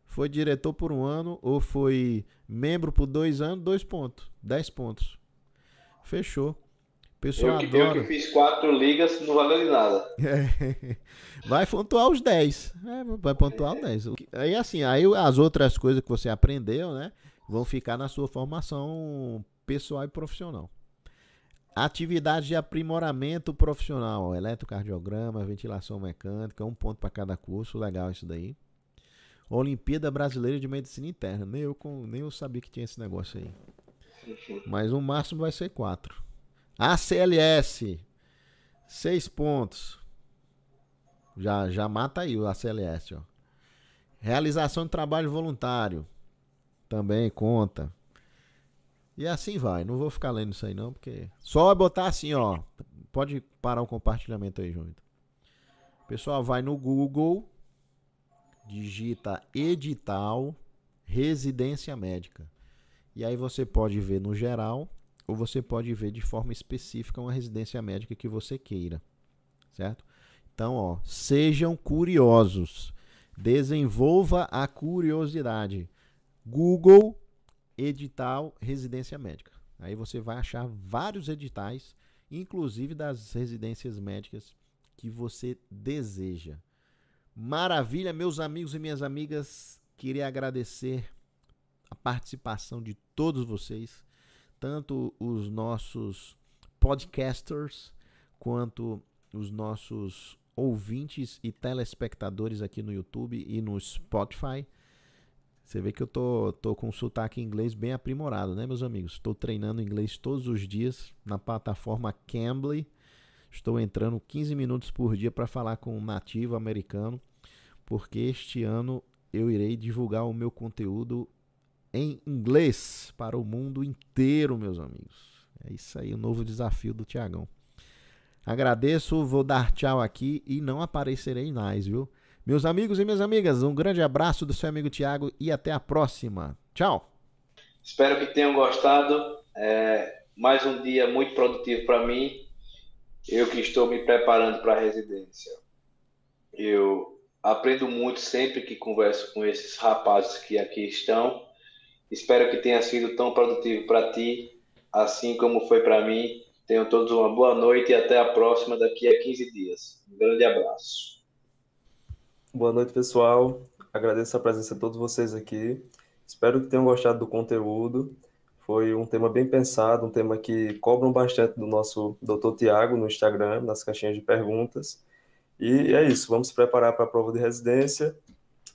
Foi diretor por um ano ou foi membro por dois anos, dois pontos. 10 pontos. Fechou. Pessoal eu, que, adora. eu que fiz quatro ligas, não valeu de nada. (laughs) É. Vai pontuar os 10. É, vai pontuar os 10. Aí assim, aí as outras coisas que você aprendeu, né? Vão ficar na sua formação pessoal e profissional. Atividade de aprimoramento profissional, eletrocardiograma, ventilação mecânica, um ponto para cada curso, legal isso daí. Olimpíada Brasileira de Medicina Interna, nem eu, nem eu sabia que tinha esse negócio aí. Mas o máximo vai ser quatro. ACLS, seis pontos. Já, já mata aí o ACLS, ó. Realização de trabalho voluntário, também conta. E assim vai. Não vou ficar lendo isso aí não, porque só botar assim, ó. Pode parar o compartilhamento aí, João. Pessoal, vai no Google, digita edital residência médica. E aí você pode ver no geral ou você pode ver de forma específica uma residência médica que você queira, certo? Então, ó, sejam curiosos. Desenvolva a curiosidade. Google edital residência médica. Aí você vai achar vários editais, inclusive das residências médicas que você deseja. Maravilha, meus amigos e minhas amigas. Queria agradecer a participação de todos vocês, tanto os nossos podcasters quanto os nossos ouvintes e telespectadores aqui no YouTube e no Spotify. Você vê que eu tô, tô com um sotaque inglês bem aprimorado, né, meus amigos? Estou treinando inglês todos os dias na plataforma Cambly. Estou entrando 15 minutos por dia para falar com um nativo americano, porque este ano eu irei divulgar o meu conteúdo em inglês para o mundo inteiro, meus amigos. É isso aí, o novo desafio do Tiagão. Agradeço, vou dar tchau aqui e não aparecerei mais, viu? Meus amigos e minhas amigas, um grande abraço do seu amigo Tiago e até a próxima. Tchau. Espero que tenham gostado. É, mais um dia muito produtivo para mim. Eu que estou me preparando para a residência. Eu aprendo muito sempre que converso com esses rapazes que aqui estão. Espero que tenha sido tão produtivo para ti, assim como foi para mim. Tenham todos uma boa noite e até a próxima daqui a 15 dias. Um grande abraço. Boa noite, pessoal. Agradeço a presença de todos vocês aqui. Espero que tenham gostado do conteúdo. Foi um tema bem pensado, um tema que cobram bastante do nosso Dr. Tiago no Instagram, nas caixinhas de perguntas. E é isso, vamos se preparar para a prova de residência.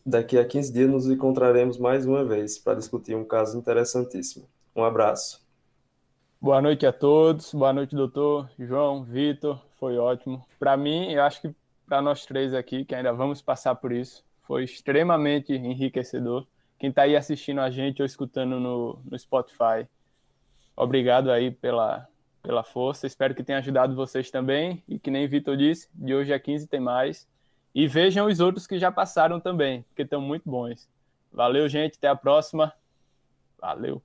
Daqui a 15 dias nos encontraremos mais uma vez para discutir um caso interessantíssimo. Um abraço. Boa noite a todos. Boa noite, doutor João, Vitor. Foi ótimo. Para mim, eu acho que para nós três aqui, que ainda vamos passar por isso. Foi extremamente enriquecedor. Quem está aí assistindo a gente ou escutando no, no Spotify, obrigado aí pela, pela força. Espero que tenha ajudado vocês também. E que nem Vitor disse, de hoje a 15 tem mais. E vejam os outros que já passaram também, porque estão muito bons. Valeu, gente. Até a próxima. Valeu.